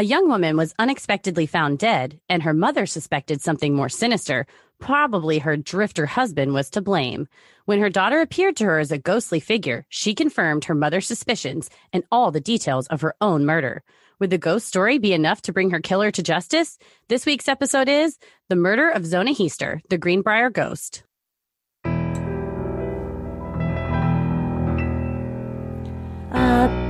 A young woman was unexpectedly found dead, and her mother suspected something more sinister. Probably her drifter husband was to blame. When her daughter appeared to her as a ghostly figure, she confirmed her mother's suspicions and all the details of her own murder. Would the ghost story be enough to bring her killer to justice? This week's episode is The Murder of Zona Heaster, the Greenbrier Ghost. A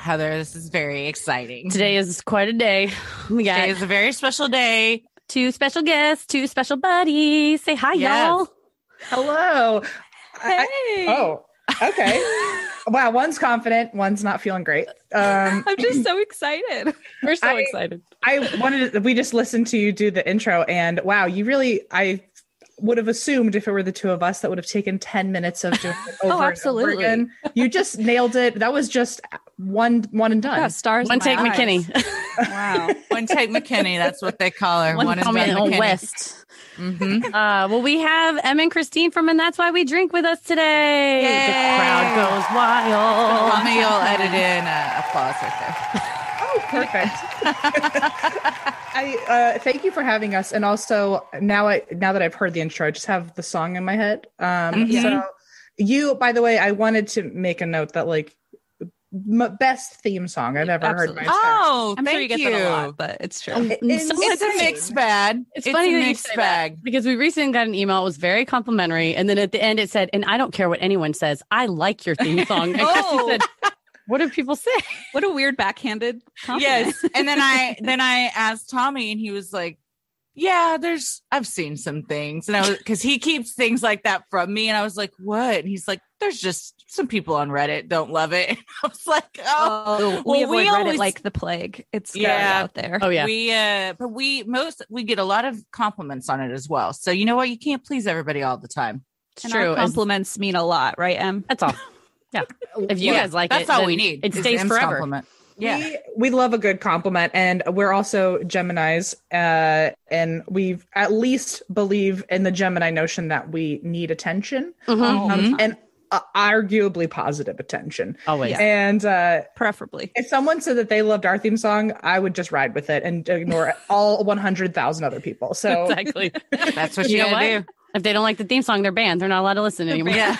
Heather, this is very exciting. Today is quite a day. We got Today is a very special day. two special guests, two special buddies. Say hi, Yes. y'all. Hello. Hey. I- oh, okay. wow, one's confident, one's not feeling great. Um, I'm just so excited. We're so I- excited. I wanted to, we just listened to you do the intro, and wow, you really I would have assumed if it were the two of us that would have taken 10 minutes of doing it over absolutely. and over again. You just nailed it. That was just one one and done. Yeah, stars. One take eyes. McKinney. Wow. One take McKinney. That's what they call her. One, One, and done McKinney. West. Mhm. Uh, well, we have Em and Christine from And That's Why We Drink with us today. Yay. The crowd goes wild. Tell me you'll edit in uh, applause right there. Perfect. I uh, thank you for having us, and also now I now that I've heard the intro, I just have the song in my head. Um, Mhm. So you, by the way, I wanted to make a note that like m- best theme song I've ever heard in my Oh, I'm thank sure you get you. that a lot, but it's true. Um, It's so- It's a mixed bag. It's, It's, funny a that you mixed say bag. that because we recently got an email. It was very complimentary, and then at the end it said, "And I don't care what anyone says. I like your theme song." Oh. said, "What do people say?" What a weird backhanded compliment. Yes. And then I then I asked Tommy and he was like, Yeah, there's I've seen some things. And I was because he keeps things like that from me. And I was like, What? And he's like, There's just some people on Reddit don't love it. And I was like, Oh, Oh, Well, we avoid we Reddit always- like the plague. It's Yeah. yeah. out there. Oh yeah, we uh but we most we get a lot of compliments on it as well. So you know what? You can't please everybody all the time. it's and true. our As- compliments mean a lot, right, Em? That's all. Yeah, if you Yeah, guys like that's it, all we need. It stays M's forever. compliment. Yeah. We, we love a good compliment, and we're also Gemini's, uh, and we at least believe in the Gemini notion that we need attention, Mhm. Um, and uh, arguably positive attention. Always. And uh, preferably. if someone said that they loved our theme song, I would just ride with it and ignore all 100,000 other people. So Exactly. That's what You you, know gotta what? If they don't like the theme song, they're banned. They're not allowed to listen anymore. Yeah.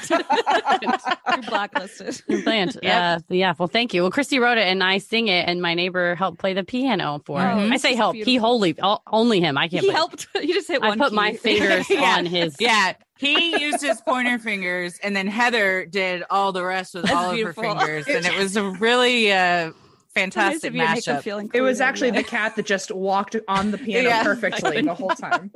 You're blacklisted. You're banned. Yep. Uh, yeah. Well, thank you. Well, Christy wrote it and I sing it, and my neighbor helped play the piano for Oh, it. I say is help. He beautiful. wholly, all, only him. I can't. He play. helped. You just hit one. I put key. my fingers Yeah. on his. Yeah, he used his pointer fingers, and then Heather did all the rest with That's all beautiful. of her fingers, and it was a really uh, It's nice fantastic of you to make them mashup. it was actually the cat that just walked on the piano Yeah, perfectly the whole time.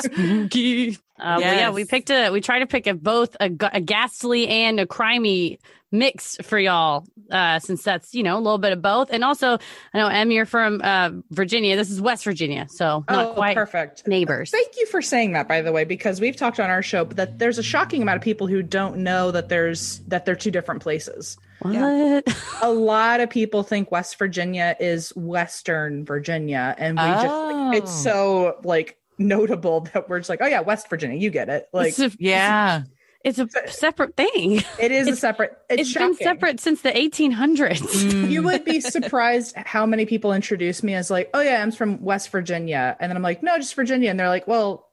Spooky. Uh, well, yeah, we picked a. We tried to pick a both a, a ghastly and a crimey mix for y'all, uh, since that's you know a little bit of both. And also, I know Em, you're from uh, Virginia. This is West Virginia, so not oh, quite perfect. neighbors. Thank you for saying that, by the way, because we've talked on our show that there's a shocking amount of people who don't know that there's that they're two different places. What? A lot of people think West Virginia is Western Virginia, and we just it's Oh. so like notable that we're just like, oh yeah, West Virginia, you get it. Like it's a, Yeah, it's a separate thing. it is a separate. It's, it's been separate since the 1800s. Mm. You would be surprised how many people introduce me as like, oh yeah, I'm from West Virginia, and then I'm like, no, just Virginia, and they're like, well,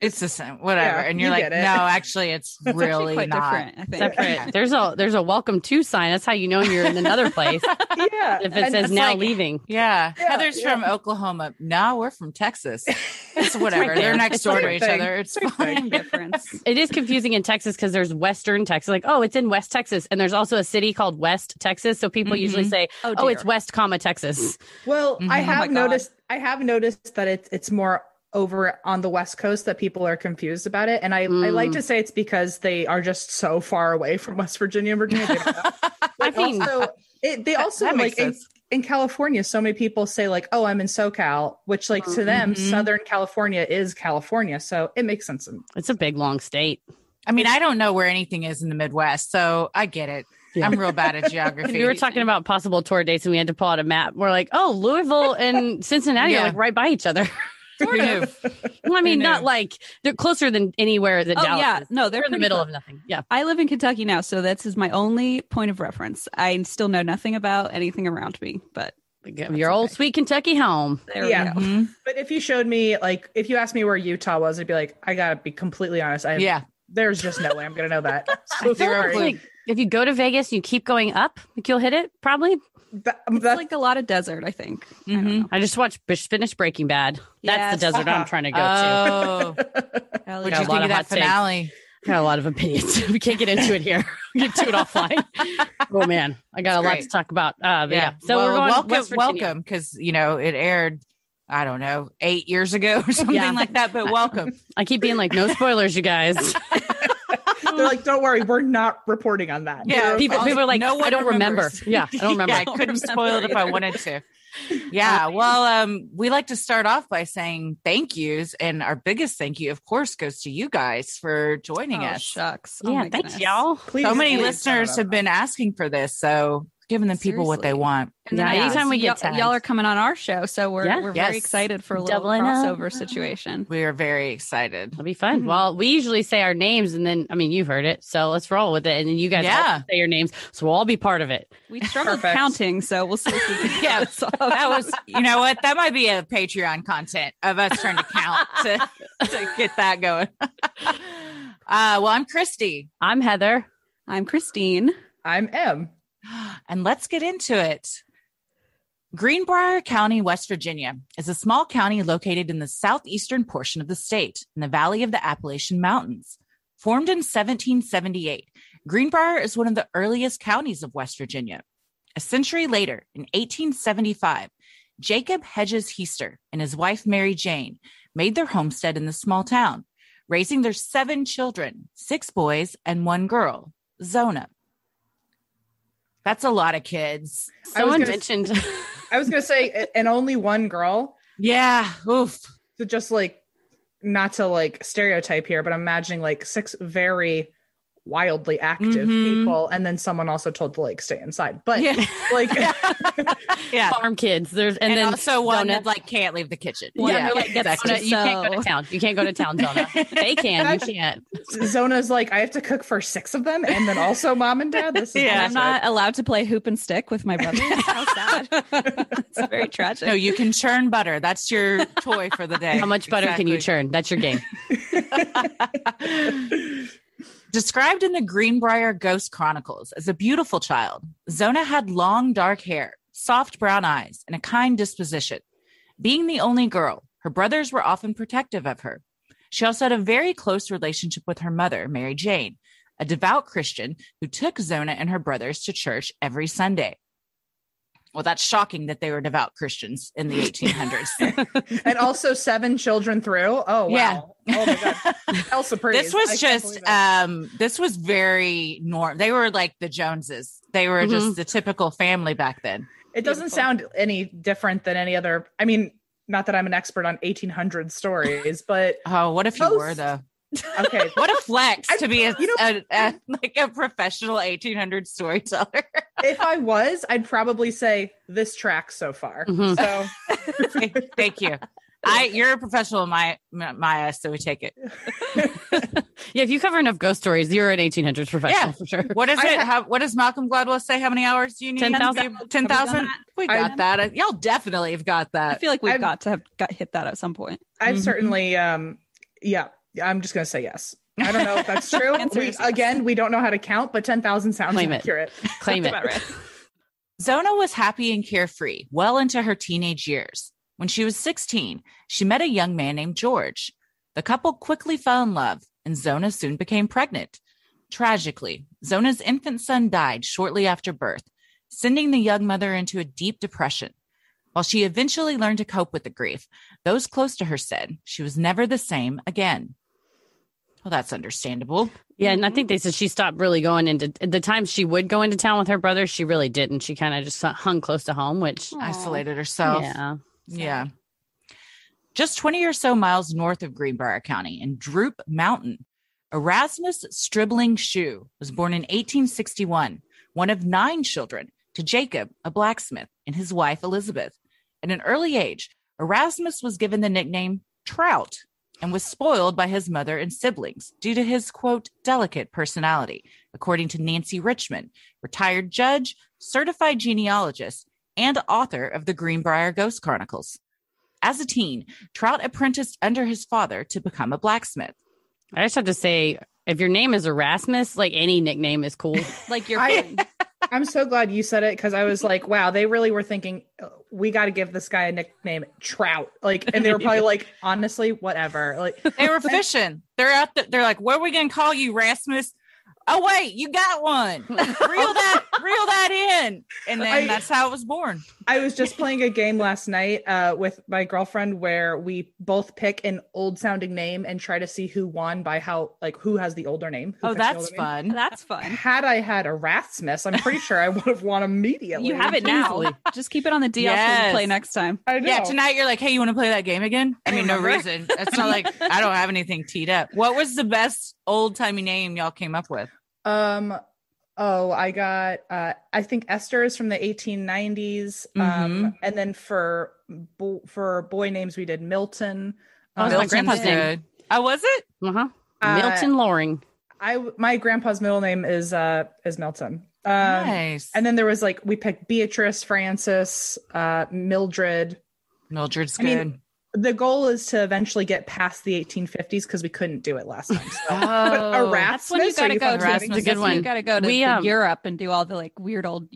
it's the same, whatever. Yeah, and you're you like, no, actually, it's It's actually really quite not. different. I think. Separate. There's a there's a welcome to sign. That's how you know you're in another place. yeah. If it And says now like- leaving. Yeah. Yeah, Heather's yeah. from Oklahoma. No, we're from Texas. It's whatever. right They're next door to each thing. other. It's Same fine. Difference. It is confusing in Texas because there's Western Texas. Like, oh, it's in West Texas, and there's also a city called West Texas. So people usually Mhm. say, Oh, oh, it's. West, comma Texas. Well, I Mhm. Oh my have God. noticed. I have noticed that it's it's more over on the West Coast that people are confused about it, and I, I like Mm. to say it's because they are just so far away from West Virginia and Virginia. They. I mean, also, it, they also that like in, in California, so many people say like, "Oh, I'm in SoCal," which like to them, Mhm. Southern California is California, so it makes sense. It's a big, long state. I mean, I don't know where anything is in the Midwest, so I get it. Yeah. I'm real bad at geography. We were talking about possible tour dates and we had to pull out a map. We're like, oh, Louisville and Cincinnati Yeah. are like right by each other. Who knew? well, I mean, not like they're closer than anywhere that Oh Dallas yeah, is. no, they're They're in the middle close. of nothing. Yeah. I live in Kentucky now, so that's is my only point of reference. I still know nothing about anything around me, but Your old okay. sweet Kentucky home. there Yeah. we go. Mhm. But if you showed me like, if you asked me where Utah was, I'd be like, I gotta be completely honest. I Yeah. there's just no way I'm gonna know that. So Zero sorry. Like, if you go to Vegas, you keep going up, like you'll hit it probably. That- It's like a lot of desert, I think. I don't Mhm. know. I just watched finish Breaking Bad. That's Yes. the desert I'm trying to go to. Oh, Hell what'd Got you think of of that hot takes. finale? got a lot of opinions. we can't get into it here. We get to it offline. oh man, I got That's a lot to talk about. Uh, but yeah. So well, we're going welcome, welcome, because you know it aired. I don't know, eight years ago or something Yeah. like that. But welcome. I keep being like, no spoilers, you guys. They're like, don't worry, we're not reporting on that. Yeah, We're- people, Also, people are like, no one I don't remember. Yeah, I don't remember. yeah, I couldn't spoil it if I wanted to. Yeah, well, um, we like to start off by saying thank yous, and our biggest thank you, of course, goes to you guys for joining Oh, us. shucks. Oh yeah, my thanks, y'all. Please, So many please listeners have been asking for this, so giving the people what they want. And then I anytime we get y'all, y'all are coming on our show, so we're Yeah. we're Yes. very excited for a little Doubling up. crossover situation. We are very excited. It'll be fun. Mhm. Well, we usually say our names, and then I mean, you've heard it, so let's roll with it. And then you guys Yeah. say your names, so we'll all be part of it. We struggled Perfect. counting, so we'll see. If we can Yeah, pull. That was, you know what? That might be a Patreon content of us trying to count to, to get that going. Uh, well, I'm Christy, I'm Heather. I'm Christine. I'm M. and let's get into it. Greenbrier County, West Virginia, is a small county located in the southeastern portion of the state in the valley of the Appalachian Mountains. Formed in 1778, Greenbrier is one of the earliest counties of West Virginia. A century later, in 1875, Jacob Hedges Heaster and his wife Mary Jane made their homestead in the small town, raising their seven children six boys and one girl, Zona. That's a lot of kids. I was Someone gonna- mentioned. I was gonna say, and only one girl. Yeah. Oof. So just like, not to like stereotype here, but I'm imagining like six very wildly active Mhm. people, and then someone also told the like stay inside. But Yeah. like, Yeah. farm kids. There's and, And, then also one Zona- that like can't leave the kitchen. One Yeah, who, like, exactly. Zona- you can't go to town. You can't go to town, Zona. They can. You can't. Zona's like, I have to cook for six of them, and then also mom and dad. This is Yeah. I'm not allowed to play hoop and stick with my brother How sad. it's very tragic. No, you can churn butter. That's your toy for the day. How much butter can you churn? That's your game. Described in the Greenbrier Ghost Chronicles as a beautiful child, Zona had long dark hair, soft brown eyes, and a kind disposition. Being the only girl, her brothers were often protective of her. She also had a very close relationship with her mother, Mary Jane, a devout Christian who took Zona and her brothers to church every Sunday. Well, that's shocking that they were devout Christians in the 1800s. and also seven children through. Oh wow! Yeah. Oh my god! Elsa Praise. this was I just um this was very norm they were like the joneses they were Mhm. just the typical family back then it doesn't beautiful. sound any different than any other. I mean, not that I'm an expert on 1800 stories, but oh what if you Most- were though okay. what a flex I- to be a, you know- a- a- like a professional 1800 storyteller if I was, I'd probably say this track so far. Mhm. So thank you i you're a professional in my my eyes so we take it Yeah, if you cover enough ghost stories, you're an 1800s professional Yeah. for sure. what is I it ha- how, what does malcolm gladwell say how many hours do you need 10,000. 10000 we I- got that y'all definitely have got that. I feel like we've I've- got to have got hit that at some point. I've Mhm. certainly, um, yeah, I'm just gonna say yes. I don't know if that's true. We, yes. again, we don't know how to count, but 10,000 sounds Claim it. accurate. Claim it. Right. Zona was happy and carefree well into her teenage years. When she was 16, she met a young man named George. The couple quickly fell in love, and Zona soon became pregnant. Tragically, Zona's infant son died shortly after birth, sending the young mother into a deep depression. While she eventually learned to cope with the grief, those close to her said she was never the same again. Well, that's understandable. Yeah, and I mm-hmm. think they said she stopped really going into the times she would go into town with her brother. She really didn't. She kind of just hung close to home, which Isolated herself. yeah, Yeah. Just 20 or so miles north of Greenbrier County in Droop Mountain, Erasmus Stribling Shue was born in 1861, one of nine children to Jacob, a blacksmith, and his wife Elizabeth. At an early age, Erasmus was given the nickname Trout and was spoiled by his mother and siblings due to his quote delicate personality, according to Nancy Richmond, retired judge, certified genealogist, and author of the Greenbrier Ghost Chronicles. As a teen, Trout apprenticed under his father to become a blacksmith. I just have to say, if your name is Erasmus, like any nickname is cool. Like your I- friend. I'm so glad you said it because I was like, wow, they really were thinking uh, we got to give this guy a nickname Trout. Like, and they were probably like, honestly, whatever. Like, They were fishing. They're out. The, they're like, "What are we gonna call you, Rasmus?" Oh wait, you got one. Reel that, reel that in, and then I- that's how it was born. I was just playing a game last night uh, with my girlfriend where we both pick an old sounding name and try to see who won by how, like, who has the older name. who Oh, that's older name. fun. That's fun. Had I had Erasmus, I'm pretty sure I would have won immediately. You have it now. Just keep it on the DL so Yes. we play next time. I know. Yeah, tonight you're like, "Hey, you want to play that game again?" I mean, no reason. It's not like I don't have anything teed up. What was the best old timey name y'all came up with? Um. Oh, I got. uh I think Esther is from the 1890s. Um, Mhm. and then for bo- for boy names, we did Milton. Oh, it's Um, my grandpa's name. good. Oh, was it? Uh-huh. Uh, Milton Loring. I my grandpa's middle name is uh is Milton. Um, nice. And then there was like we picked Beatrice, Francis, uh, Mildred. Mildred's I good. mean, The goal is to eventually get past the 1850s because we couldn't do it last time. So. oh, That's when you gotta go to kidding Erasmus a good that's when You one. gotta go to We, um, Europe and do all the like weird old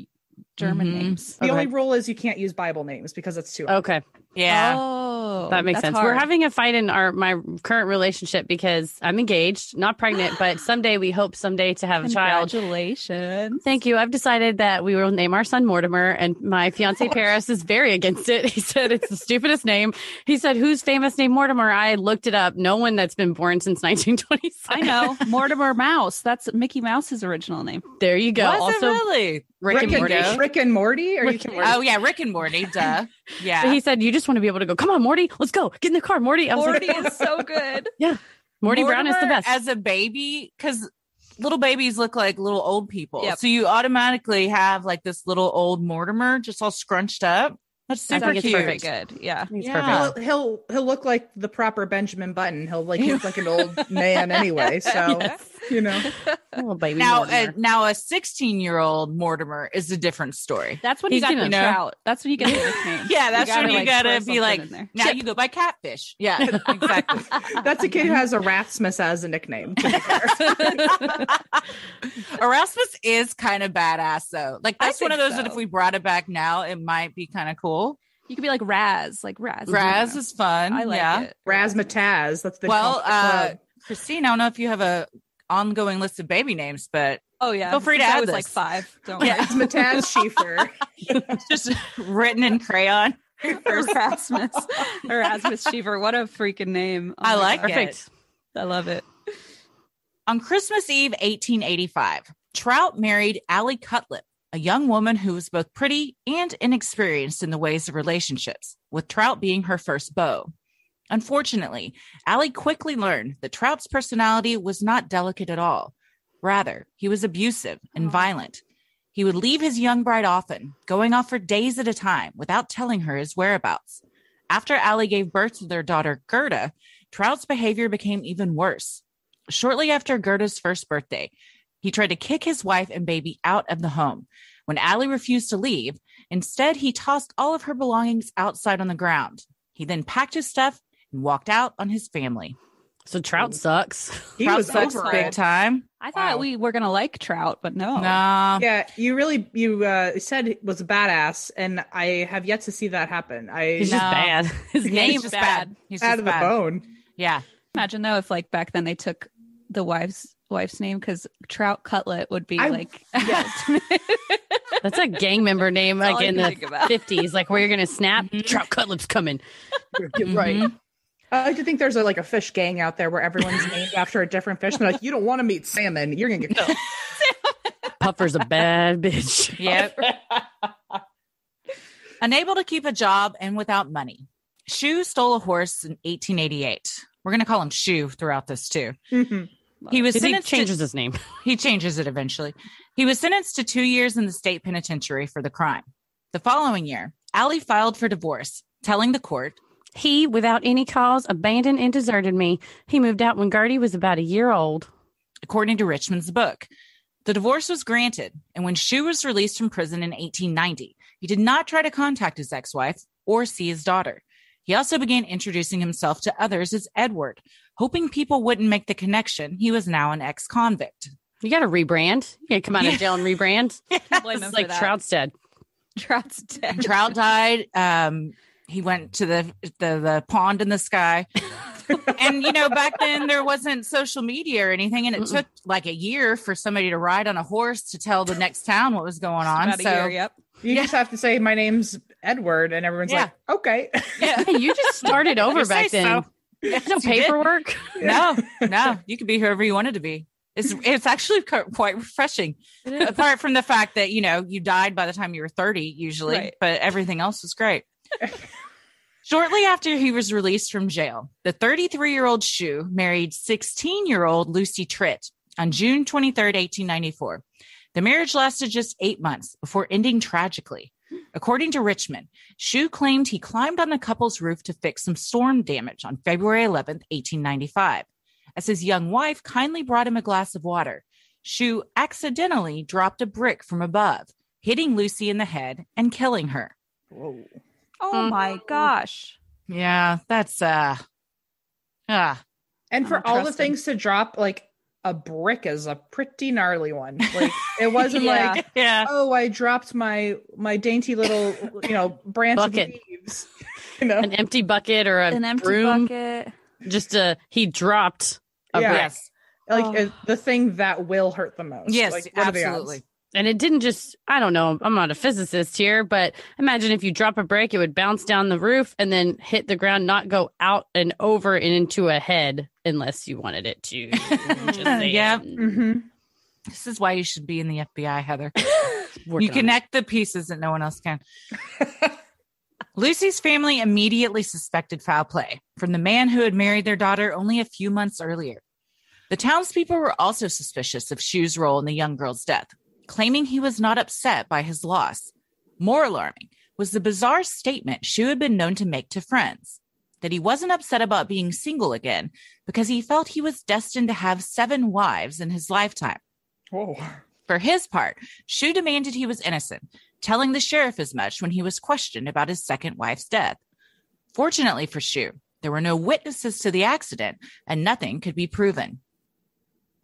German Mhm. names. The Okay. only rule is you can't use Bible names because it's too. Okay. Yeah. Oh, That makes that's sense. We're having a fight in our my current relationship because I'm engaged, not pregnant, but someday we hope someday to have a child. Congratulations. Thank you. I've decided that we will name our son Mortimer, and my fiance Paris is very against it. He said it's the stupidest name. He said, "Who's famous named Mortimer?" I looked it up. No one that's been born since 1926. I know Mortimer Mouse. That's Mickey Mouse's original name. There you go. Was also, it really? Rick, and Morty. Go. Rick and Morty? Are Rick you and kidding? Morty. Oh yeah, Rick and Morty. Duh. Yeah. But he said, "You just want to be able to go. Come on, Morty. Let's go. Get in the car, Morty." I was Morty like, is so good. Yeah. Morty Brown is the best. as a baby because little babies look like little old people. Yep. So you automatically have like this little old Mortimer just all scrunched up. That's I super think it's cute. Very good. Yeah. He's Yeah. perfect. He'll, he'll he'll look like the proper Benjamin Button. He'll like look like an old man anyway. So Yes. You know, Oh, baby Now, uh, Mortimer. now a 16 year old Mortimer is a different story. That's when He's you got gonna- the You trout. That's when you get the nickname. Yeah, that's when you gotta throw be like, in there. Now you go by catfish. Yeah, exactly. that's a kid who has Erasmus as a nickname. to. Erasmus is kind of badass though. Like that's one of think those that if we brought it back now, it might be kind of cool. You could be like Raz, like Raz. Raz is fun. I like yeah. it. Razzmatazz. That's the Well, call it the uh. Christine, I don't know if you have a ongoing list of baby names, but Oh yeah. Feel free to add was this. like five. Don't Yeah. Schiefer. it's just written in crayon. worry. Erasmus. Erasmus Schiefer. What a freaking name. Oh I like God. it. Perfect. I love it. On Christmas Eve, 1885, Trout married Allie Cutlip, a young woman who was both pretty and inexperienced in the ways of relationships, with Trout being her first beau. Unfortunately, Allie quickly learned that Trout's personality was not delicate at all. Rather, he was abusive and Oh. violent. He would leave his young bride often, going off for days at a time without telling her his whereabouts. After Allie gave birth to their daughter, Gerda, Trout's behavior became even worse. Shortly after Gerda's first birthday, he tried to kick his wife and baby out of the home. When Allie refused to leave, instead, he tossed all of her belongings outside on the ground. He then packed his stuff and walked out on his family. So Trout sucks. He Trout was sucks over big it. time. I thought Wow. we were gonna like Trout, but no. No. Yeah, you really you uh, said it was a badass, and I have yet to see that happen. I He's No. just bad. His He's name just bad. bad. He's out just of the bone. Yeah. Imagine though if like back then they took the wife's wife's name because Trout Cutlet would be I- like That's a gang member name, That's like in the fifties, like where you're gonna snap. Mhm. Trout Cutlet's coming. Mhm. I like to think there's a, like a fish gang out there where everyone's named after a different fish. And they're like, you don't want to meet salmon. You're gonna get killed. Puffer's a bad bitch. Yep. Unable to keep a job and without money, Shue stole a horse in 1888. We're going to call him Shue throughout this too. Mhm. He was He sentenced to- changes his name. He changes it eventually. He was sentenced to two years in the state penitentiary for the crime. The following year, Allie filed for divorce, telling the court, He, without any cause, abandoned and deserted me. He moved out when Gertie was about a year old. according to Richmond's book. The divorce was granted, and when Shue was released from prison in 1890, he did not try to contact his ex wife or see his daughter. He also began introducing himself to others as Edward, hoping people wouldn't make the connection he was now an ex convict. You got to rebrand. You got to come out of jail and rebrand. Blame him It's for like that. Trout's dead. Trout's dead. Trout died. Um, he went to the, the the pond in the sky. and you know, back then there wasn't social media or anything, and it Mm-mm. took like a year for somebody to ride on a horse to tell the next town what was going on. About so year, yep. You Yeah. just have to say, my name's Edward. And everyone's Yeah. like, okay. yeah. You just started over You back then. so. There's no Yes, you paperwork. No, no, you could be whoever you wanted to be. It's it's actually quite refreshing. Apart from the fact that you know you died by the time you were thirty, usually, Right. but everything else was great. Shortly after he was released from jail, the 33 year old Shue married 16 year old Lucy Tritt on June 23rd, 1894. The marriage lasted just eight months before ending tragically. According to Richmond, Shue claimed he climbed on the couple's roof to fix some storm damage on February 11th, 1895. As his young wife kindly brought him a glass of water, Shue accidentally dropped a brick from above, hitting Lucy in the head and killing her. Whoa. Oh my gosh. Yeah, that's uh ah And I for all the things to drop, like a brick is a pretty gnarly one. Like it wasn't Yeah. like, yeah. oh, I dropped my my dainty little, you know, branch Bucket. of leaves. You know, An empty bucket or a An empty broom. bucket. Just a he dropped a Yeah. brick. Yes. like Oh. uh, the thing that will hurt the most. Yes, Like, what are the odds? absolutely. And it didn't just, I don't know, I'm not a physicist here, but imagine if you drop a brick, it would bounce down the roof and then hit the ground, not go out and over and into a head unless you wanted it to. Yeah. Mhm. This is why you should be in the FBI, Heather. You it. connect the pieces that no one else can. Lucy's family immediately suspected foul play from the man who had married their daughter only a few months earlier. The townspeople were also suspicious of Shue's role in the young girl's death, claiming he was not upset by his loss. More alarming was the bizarre statement Shue had been known to make to friends that he wasn't upset about being single again because he felt he was destined to have seven wives in his lifetime. Whoa. For his part, Shue demanded he was innocent, telling the sheriff as much when he was questioned about his second wife's death. Fortunately for Shue, there were no witnesses to the accident and nothing could be proven.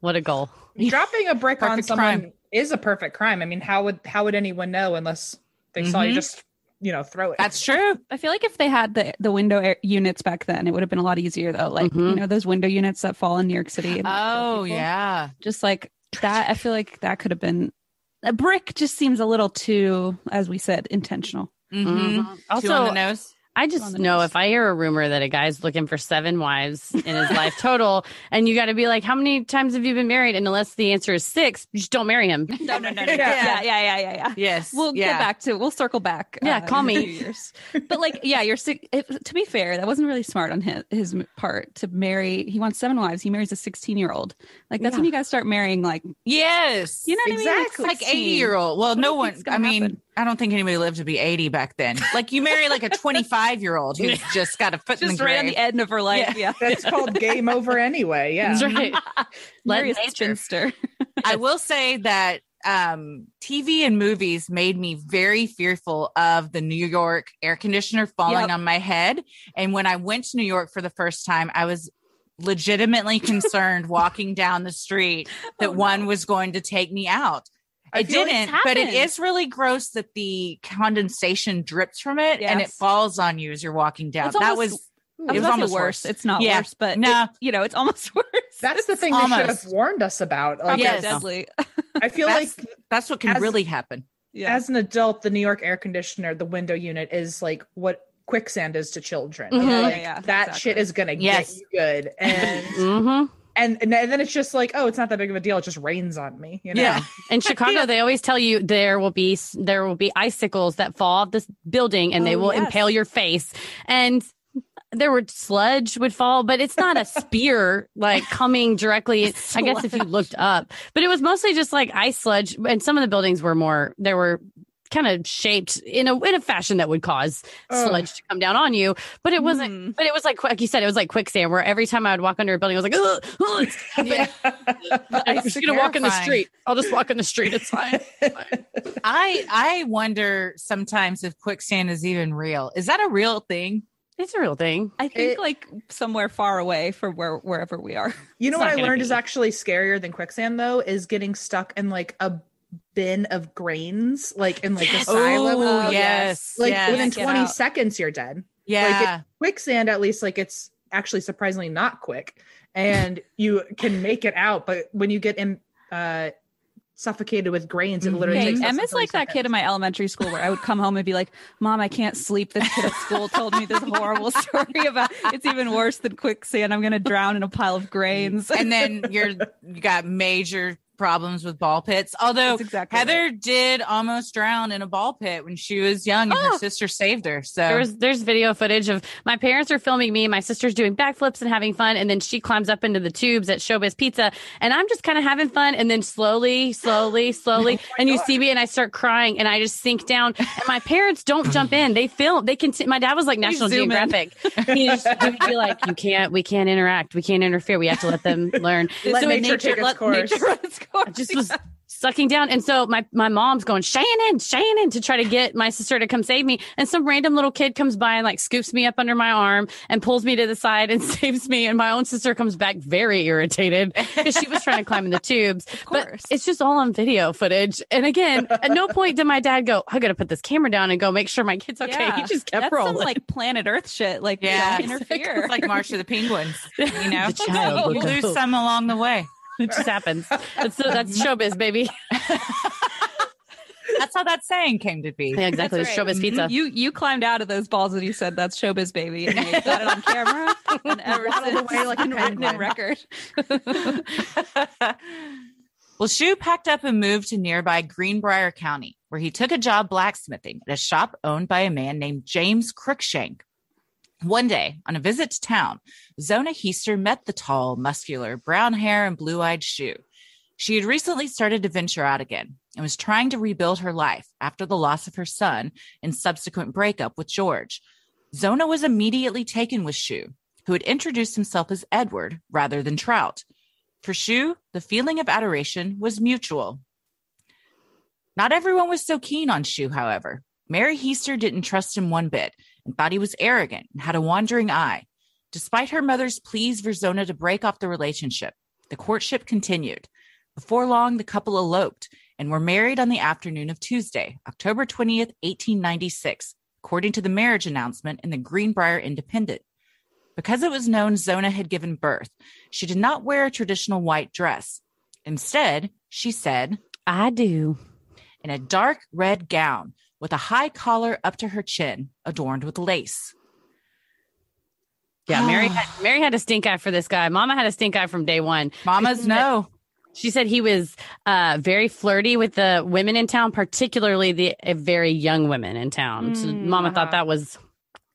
What a goal. Dropping a brick on someone crime. Is a perfect crime. I mean, how would how would anyone know unless they saw you Mhm. just you know throw it? That's true. I feel like if they had the the window air units back then, it would have been a lot easier though. Like you Mhm. know those window units that fall in New York City. and Oh, people. yeah. just like that. I feel like that could have been a brick. Just seems a little too, as we said, intentional. Mhm. Mhm. Two on Also, the nose. I just know nose. if I hear a rumor that a guy's looking for seven wives in his life total, and you got to be like, how many times have you been married? And unless the answer is six, you just don't marry him. No, no, no, no. Yeah. yeah, yeah, yeah, yeah, yeah. Yes. We'll yeah. get back to. We'll circle back. Yeah, uh, call me. years. But like, yeah, you're sick. If, to be fair, that wasn't really smart on his his part to marry. He wants seven wives. He marries a 16 year old. Like that's when you guys start marrying. Like Yes. you know what I mean? Exactly. like 80 year old. Well, no one, think's gonna I mean, happen? I don't think anybody lived to be 80 back then. Like you marry like a 25 year old who's just got a foot in the right on grave. the end of her life. Yeah. That's called game over anyway. Yeah. That's right. Marry a nature. spinster. I will say that um, TV and movies made me very fearful of the New York air conditioner falling Yep. on my head. And when I went to New York for the first time, I was legitimately concerned walking down the street that Oh, no. one was going to take me out. I It didn't, it's but it is really gross that the condensation drips from it and it falls on you as you're walking down. It's that was it was about to say almost worse. worse. It's not Yeah. worse, but No. it- you know, it's almost worse. That's the It's thing they should almost. have warned us about. Like, probably Yes. deadly. I feel like that's, that's what can as- really happen. Yeah. as an adult, the New York air conditioner, the window unit is like what quicksand is to children. Mhm. Like, yeah, yeah, that exactly. shit is gonna Yes. get you good. And hmm and and then it's just like, oh, it's not that big of a deal. It just rains on me. You know? Yeah. In Chicago, they always tell you there will be there will be icicles that fall off this building and they Oh, will yes. impale your face. And there were sludge would fall, but it's not a spear like coming directly. I guess if you looked up, but it was mostly just like ice sludge. And some of the buildings were more there were kind of shaped in a in a fashion that would cause Ugh. sludge to come down on you. But it wasn't. Mm. But it was like like you said, it was like quicksand. Where every time I would walk under a building, I was like, ugh, ugh, it's happening. I'm just gonna walk in the street. I'll just walk in the street. It's fine. I I wonder sometimes if quicksand is even real. Is that a real thing? It's a real thing. I think It- like somewhere far away from where wherever we are. You know what I learned be. is actually scarier than quicksand though is getting stuck in like a bin of grains, like in like Yes. a silo. Oh, yes. Like yes. within Get 20 out. seconds, you're dead. yeah. Quicksand, at least, like it's actually surprisingly not quick, and you can make it out. But when you get in, uh, suffocated with grains, it mm-hmm. literally Okay, takes. Emma's 20 like that kid in my elementary school where I would come home and be like, "Mom, I can't sleep. This kid at school told me this horrible story about it's even worse than quicksand. I'm gonna drown in a pile of mm-hmm. grains." and then you're you got major problems with ball pits. Although exactly Heather right. did almost drown in a ball pit when she was young, and Oh. her ah. sister saved her. So There's there's video footage of my parents are filming me, my sister's doing backflips and having fun, and then she climbs up into the tubes at Showbiz Pizza, and I'm just kind of having fun, and then slowly, slowly, slowly, oh and you see me, and I start crying, and I just sink down, and my parents don't jump in, they film, they can. My dad was like National. Geographic, he just would be like, you can't, we can't interact, we can't interfere, we have to let them learn. Let So it- nature take its let course. nature course. I just was sucking down. And so my, my mom's going, Shannon, Shannon, to try to get my sister to come save me. And some random little kid comes by and like scoops me up under my arm and pulls me to the side and saves me. And my own sister comes back very irritated because she was trying to climb in the tubes. But course. it's just all on video footage. And again, at no point did my dad go, I got to put this camera down and go make sure my kid's okay. He just kept That's rolling. some like planet Earth shit. Like, Yeah. don't interfere. it's like March of the Penguins. You know, The child you will lose some along the way. it just happens. That's, that's showbiz, baby. That's how that saying came to be. Yeah, exactly. That's right. showbiz pizza. Mm-hmm. You you climbed out of those balls and you said that's showbiz baby, and you got it on camera, and ever Waddled since away like a it's written in record. well, Shue packed up and moved to nearby Greenbrier County, where he took a job blacksmithing at a shop owned by a man named James Crookshank. One day, on a visit to town, Zona Heaster met the tall, muscular, brown hair and blue eyed Shue. She had recently started to venture out again and was trying to rebuild her life after the loss of her son and subsequent breakup with George. Zona was immediately taken with Shue, who had introduced himself as Edward rather than Trout. For Shue, the feeling of adoration was mutual. Not everyone was so keen on Shue, however. Mary Heaster didn't trust him one bit and thought he was arrogant and had a wandering eye. Despite her mother's pleas for Zona to break off the relationship, the courtship continued. Before long, the couple eloped and were married on the afternoon of Tuesday, October 20th, 1896, according to the marriage announcement in the Greenbrier Independent. Because it was known Zona had given birth, she did not wear a traditional white dress. Instead, she said, I do. in a dark red gown with a high collar up to her chin, adorned with lace. Yeah, Mary had, Mary had a stink eye for this guy. Mama had a stink eye from day one. Mamas know. She said he was uh, very flirty with the women in town, particularly the uh, very young women in town. so Mm, Mama uh-huh. thought that was.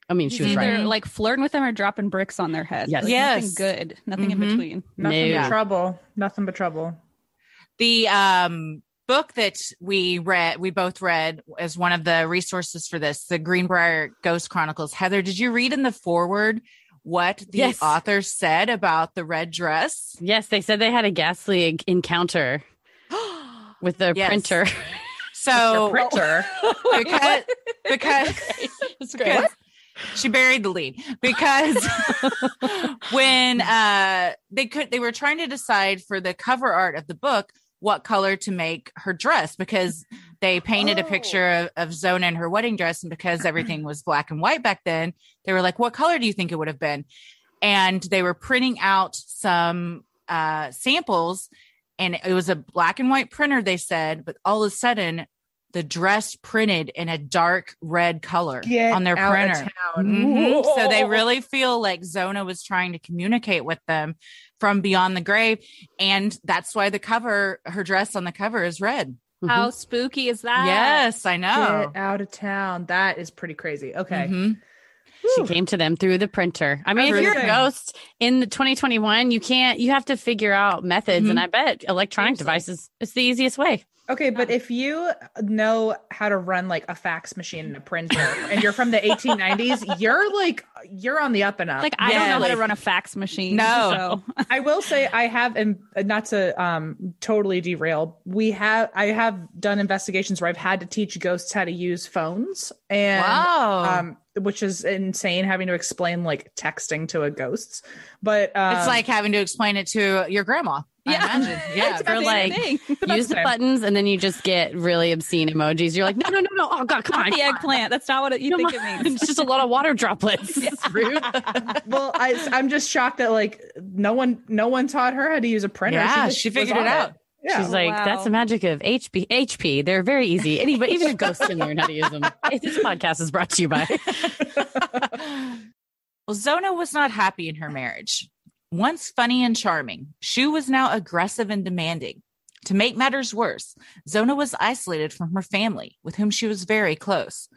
I mean, she He's was either right. like flirting with them or dropping bricks on their head. Yes. Like, Yes. nothing good, nothing Mhm. in between. Nothing No. but trouble. Nothing but trouble. The um, book that we read, we both read as one of the resources for this, the Greenbrier Ghost Chronicles. Heather, did you read in the foreword what the Yes. author said about the red dress? Yes, they said they had a ghastly encounter with the Yes. printer. So Printer. because because It's because she buried the lead because when uh they could they were trying to decide for the cover art of the book what color to make her dress because they painted a picture of, of Zona in her wedding dress and because everything was black and white back then they were like what color do you think it would have been? And they were printing out some uh samples and it was a black and white printer they said but all of a sudden the dress printed in a dark red color Get on their printer. Mhm. So they really feel like Zona was trying to communicate with them from beyond the grave. And that's why the cover, her dress on the cover is red. How spooky is that? Yes, I know. Get out of town. That is pretty crazy. Okay. Mhm. She came to them through the printer. I mean, if you're a ghost in the 2021, you can't, you have to figure out methods. Mhm. And I bet electronic Seriously. devices is the easiest way. Okay, but if you know how to run like a fax machine and a printer and you're from the 1890s, you're like you're on the up and up. Like I don't know how to run a fax machine. No. So. I will say I have and not to um totally derail. We have I have done investigations where I've had to teach ghosts how to use phones and wow. um which is insane having to explain like texting to a ghost. But um, it's like having to explain it to your grandma. I Yeah. imagine. Yeah. It's Or the like- Use the fair. buttons and then you just get really obscene emojis. You're like, no, no, no, no. Oh, God, come on. The eggplant. That's not what it, you Come think it on. means. It's just a lot of water droplets. It's rude. well, I I'm just shocked that like no one no one taught her how to use a printer. Yeah, just she figured it out. Yeah. She's like, wow. that's the magic of HP. HP. They're very easy. Anybody, even a ghost can learn how to use them. This podcast is brought to you by. well, Zona was not happy in her marriage. Once funny and charming, Shue was now aggressive and demanding. To make matters worse, Zona was isolated from her family, with whom she was very close.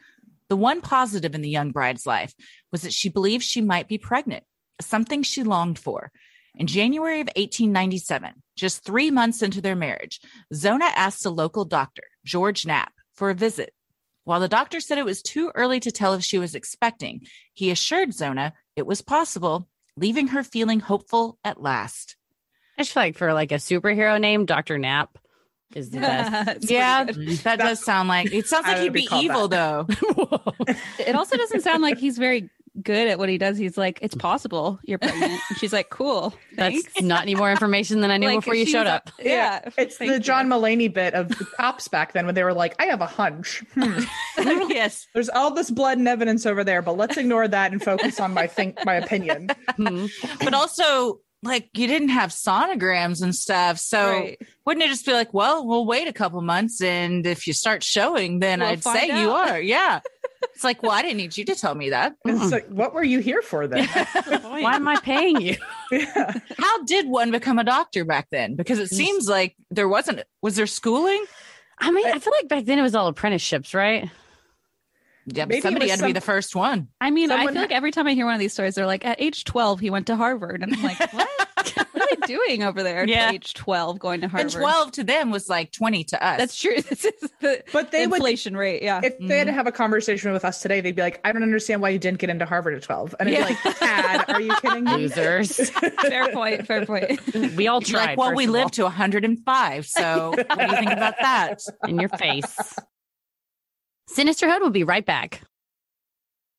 The one positive in the young bride's life was that she believed she might be pregnant, something she longed for. In January of 1897, just three months into their marriage, Zona asked a local doctor, George Knapp, for a visit. While the doctor said it was too early to tell if she was expecting, he assured Zona it was possible, leaving her feeling hopeful at last. I just feel like for like a superhero name, Dr. Nap is the best. Yeah, good. that does sound like it sounds like he'd be be called evil though. It also doesn't sound like he's very good at what he does. He's like, it's possible you're pregnant. She's like, cool. That's not any more information than I knew Like, before you showed was- up. Yeah. It's thank the you. John Mulaney bit of the cops back then when they were like, I have a hunch. Hmm. yes. There's all this blood and evidence over there, but let's ignore that and focus on my think my opinion. But also like you didn't have sonograms and stuff. So Right. wouldn't it just be like, well, we'll wait a couple months and if you start showing, then We'll I'd say find you are. Yeah. It's like, well, I didn't need you to tell me that. It's like, what were you here for then? Why am I paying you? yeah. How did one become a doctor back then? Because it seems like there wasn't was there schooling? I mean, I feel like back then it was all apprenticeships, right? Yeah, but Maybe somebody was had to be the first one. I mean, I Someone feel like every time I hear one of these stories, they're like, at age 12, he went to Harvard. And I'm like, what? what are they doing over there Yeah. at age 12 going to Harvard? And 12 to them was like 20 to us. That's true. This is the But they would inflation rate. Yeah. if they had to mm-hmm. have a conversation with us today, they'd be like, I don't understand why you didn't get into Harvard at 12. And I'd Yeah. be like, Dad, are you kidding me? Losers. fair point. Fair point. We all You'd tried. like, well, first we of all. lived to 105. So what do you think about that? in your face. Sinisterhood will be right back.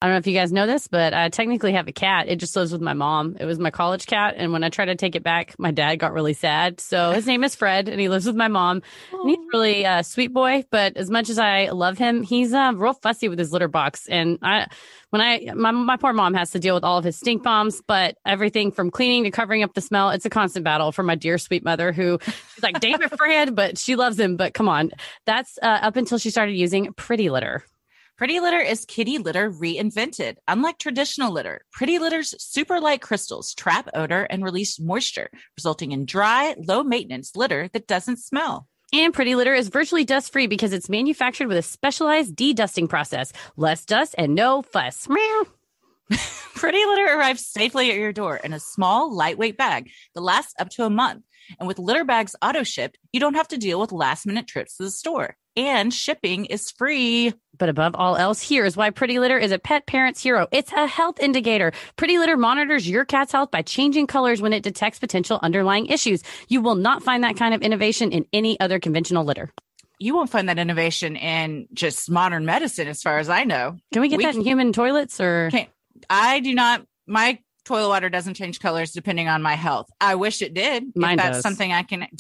I don't know if you guys know this, but I technically have a cat. It just lives with my mom. It was my college cat. And when I tried to take it back, my dad got really sad. So his name is Fred and he lives with my mom. And he's really a sweet boy. But as much as I love him, he's uh, real fussy with his litter box. And I, when I, my, my poor mom has to deal with all of his stink bombs, but everything from cleaning to covering up the smell, it's a constant battle for my dear sweet mother who she's like, David Fred, but she loves him. But come on. That's uh, up until she started using Pretty Litter. Pretty litter is kitty litter reinvented. Unlike traditional litter, pretty litter's super light crystals trap odor and release moisture, resulting in dry, low maintenance litter that doesn't smell. And Pretty Litter is virtually dust free because it's manufactured with a specialized de-dusting process. Less dust and no fuss. Meow. Pretty litter arrives safely at your door in a small, lightweight bag that lasts up to a month. And with litter bags auto shipped, you don't have to deal with last minute trips to the store. And shipping is free. But above all else, here is why Pretty Litter is a pet parent's hero. It's a health indicator. Pretty Litter monitors your cat's health by changing colors when it detects potential underlying issues. You will not find that kind of innovation in any other conventional litter. You won't find that innovation in just modern medicine, as far as I know. Can we get We- that in human toilets or? I do not, my toilet water doesn't change colors depending on my health. I wish it did. if Mine that's does. something I can.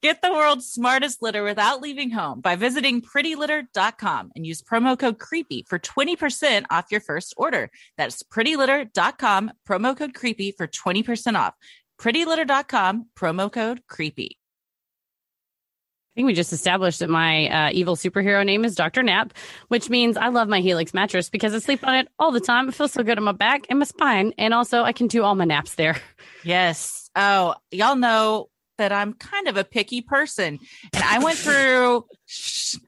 Get the world's smartest litter without leaving home by visiting prettylitter.com and use promo code creepy for 20% off your first order. That's prettylitter.com, promo code creepy for 20% off. Prettylitter.com, promo code creepy. I think we just established that my uh, evil superhero name is Dr. Nap, which means I love my Helix mattress because I sleep on it all the time. It feels so good on my back and my spine. And also, I can do all my naps there. Yes. Oh, y'all know that I'm kind of a picky person. And I went through,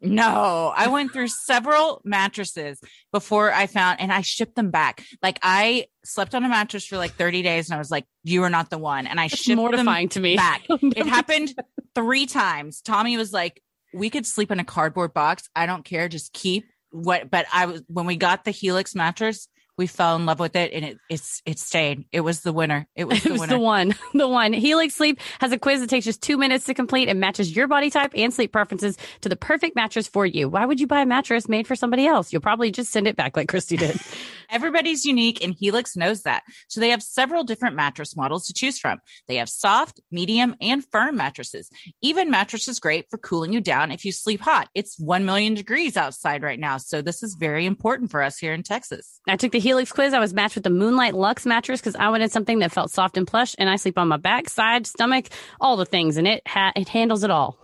no, I went through several mattresses before I found, and I shipped them back. Like I slept on a mattress for like 30 days and I was like, you are not the one. And I It's shipped mortifying to them me. back. it happened three times. Tommy was like, we could sleep in a cardboard box. I don't care. Just keep what, but I was, when we got the Helix mattress, we fell in love with it and it, it's, it stayed. It was the winner. It was It the was winner. the one. The one. Helix Sleep has a quiz that takes just two minutes to complete and matches your body type and sleep preferences to the perfect mattress for you. Why would you buy a mattress made for somebody else? You'll probably just send it back like Christy did. Everybody's unique and Helix knows that. So they have several different mattress models to choose from. They have soft, medium, and firm mattresses. Even mattress is great for cooling you down if you sleep hot. It's 1 million degrees outside right now. So this is very important for us here in Texas. I took the Helix quiz. I was matched with the Moonlight Lux mattress because I wanted something that felt soft and plush, and I sleep on my back, side, stomach, all the things, and it ha- it handles it all.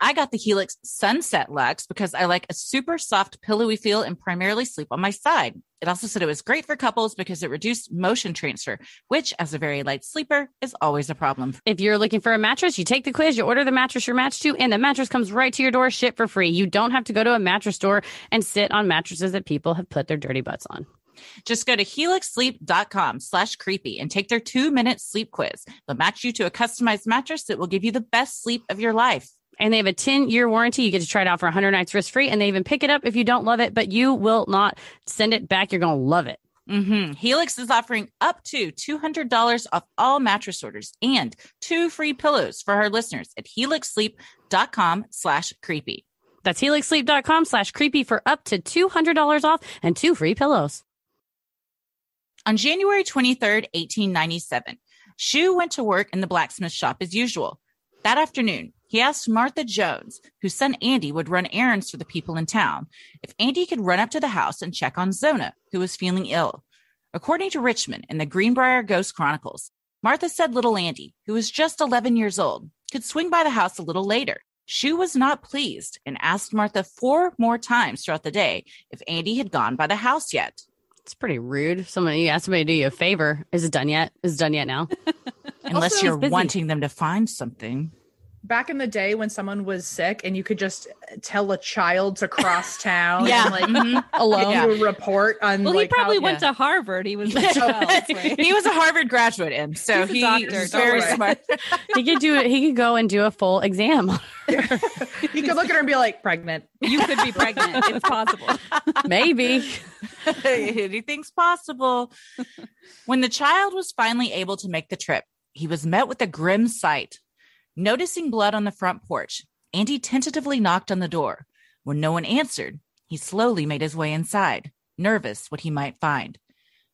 I got the Helix Sunset Lux because I like a super soft, pillowy feel and primarily sleep on my side. It also said it was great for couples because it reduced motion transfer, which, as a very light sleeper, is always a problem. If you're looking for a mattress, you take the quiz, you order the mattress you're matched to, and the mattress comes right to your door, shipped for free. You don't have to go to a mattress store and sit on mattresses that people have put their dirty butts on. Just go to helixsleep.com slash creepy and take their two minute sleep quiz. They'll match you to a customized mattress that will give you the best sleep of your life. And they have a 10 year warranty. You get to try it out for 100 nights risk free, and they even pick it up if you don't love it, but you will not send it back. You're going to love it. hmm Helix is offering up to $200 off all mattress orders and two free pillows for our listeners at helixsleep.com slash creepy. That's helixsleep.com slash creepy for up to $200 off and two free pillows. On January 23rd, 1897, Shue went to work in the blacksmith shop as usual. That afternoon, he asked Martha Jones, whose son Andy would run errands for the people in town, if Andy could run up to the house and check on Zona, who was feeling ill. According to Richmond in the Greenbrier Ghost Chronicles, Martha said little Andy, who was just 11 years old, could swing by the house a little later. Shue was not pleased and asked Martha four more times throughout the day if Andy had gone by the house yet. It's pretty rude. Someone you ask somebody to do you a favor. Is it done yet? Is it done yet now? Unless Also, you're busy. wanting them to find something. Back in the day when someone was sick and you could just tell a child to cross town Yeah. and like Mhm. Alone. Yeah. report on Well, like he probably how, went to Harvard. He was like 12, right? he was a Harvard graduate, and so He's a he doctor, very smart. he could do. He could go and do a full exam. he could look at her and be like pregnant. You could be pregnant. It's possible. Maybe. Anything's possible. When the child was finally able to make the trip, he was met with a grim sight. Noticing blood on the front porch, Andy tentatively knocked on the door. When no one answered, he slowly made his way inside, nervous what he might find.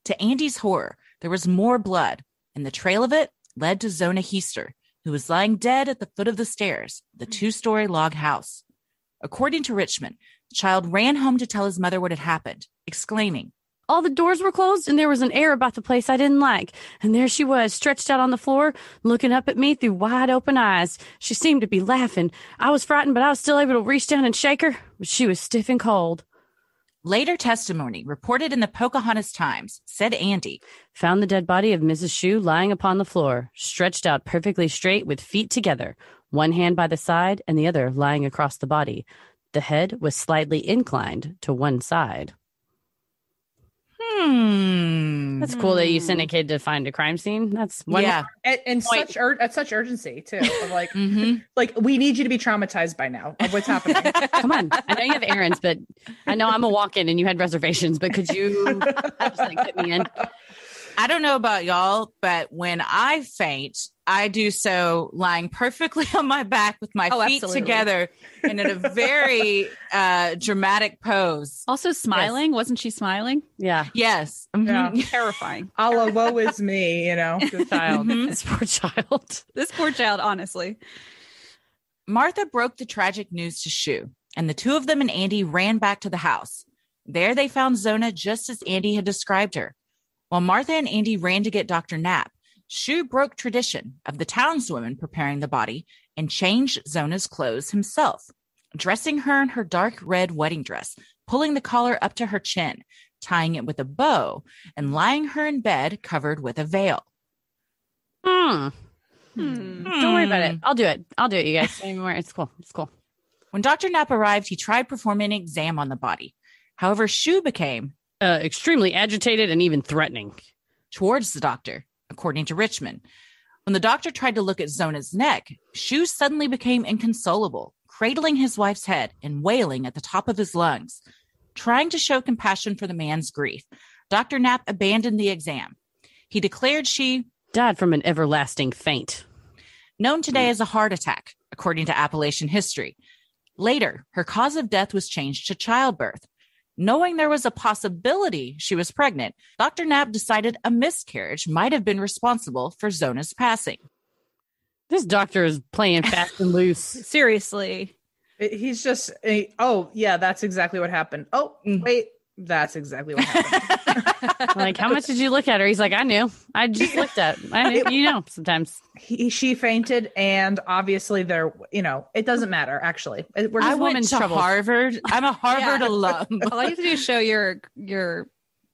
To Andy's horror, there was more blood, and the trail of it led to Zona Heaster, who was lying dead at the foot of the stairs, the hmm. two story log house. According to Richmond, the child ran home to tell his mother what had happened, exclaiming, All the doors were closed and there was an air about the place I didn't like. And there she was, stretched out on the floor, looking up at me through wide open eyes. She seemed to be laughing. I was frightened, but I was still able to reach down and shake her. But she was stiff and cold. Later testimony reported in the Pocahontas Times said Andy, Found the dead body of Mrs. Shue lying upon the floor, stretched out perfectly straight with feet together, one hand by the side and the other lying across the body. The head was slightly inclined to one side. Hmm. That's cool that you sent a kid to find a crime scene. That's one. yeah. At, and such ur- at such urgency too. Of like hmm like we need you to be traumatized by now of what's happening. Come on. I know you have errands, but I know I'm a walk in and you had reservations, but could you just like fit me in? I don't know about y'all, but when I faint, I do so lying perfectly on my back with my Oh, feet absolutely. together and in a very uh, dramatic pose. Also, smiling. Wasn't she smiling? Yeah. Yes. Mhm. Yeah. Terrifying. A la woe is me, you know. The child. Mhm. This poor child. This poor child, honestly. Martha broke the tragic news to Shue, and the two of them and Andy ran back to the house. There they found Zona just as Andy had described her. While Martha and Andy ran to get Dr. Knapp, Shue broke tradition of the townswomen preparing the body and changed Zona's clothes himself, dressing her in her dark red wedding dress, pulling the collar up to her chin, tying it with a bow, and lying her in bed covered with a veil. Hmm. Hmm. Don't worry about it. I'll do it. I'll do it, you guys. Don't even worry. It's cool. It's cool. When Dr. Knapp arrived, he tried performing an exam on the body. However, Shue became Uh, extremely agitated and even threatening. towards the doctor, according to Richmond. When the doctor tried to look at Zona's neck, Shue suddenly became inconsolable, cradling his wife's head and wailing at the top of his lungs. Trying to show compassion for the man's grief, Dr. Knapp abandoned the exam. He declared she, Died from an everlasting faint. known today as a heart attack, according to Appalachian history. Later, her cause of death was changed to childbirth. Knowing there was a possibility she was pregnant, Dr. Knapp decided a miscarriage might have been responsible for Zona's passing. This doctor is playing fast and loose. Seriously. He's just, a, oh, yeah, that's exactly what happened. Oh, Mm. wait, that's exactly what happened. Like, how much did you look at her? He's like, I knew. I just looked at. I knew. You know, sometimes. he, she fainted, and obviously, there, you know, it doesn't matter, actually. We're I just, went woman's to troubles. Harvard. I'm a Harvard Yeah. alum. All you have to do is show your your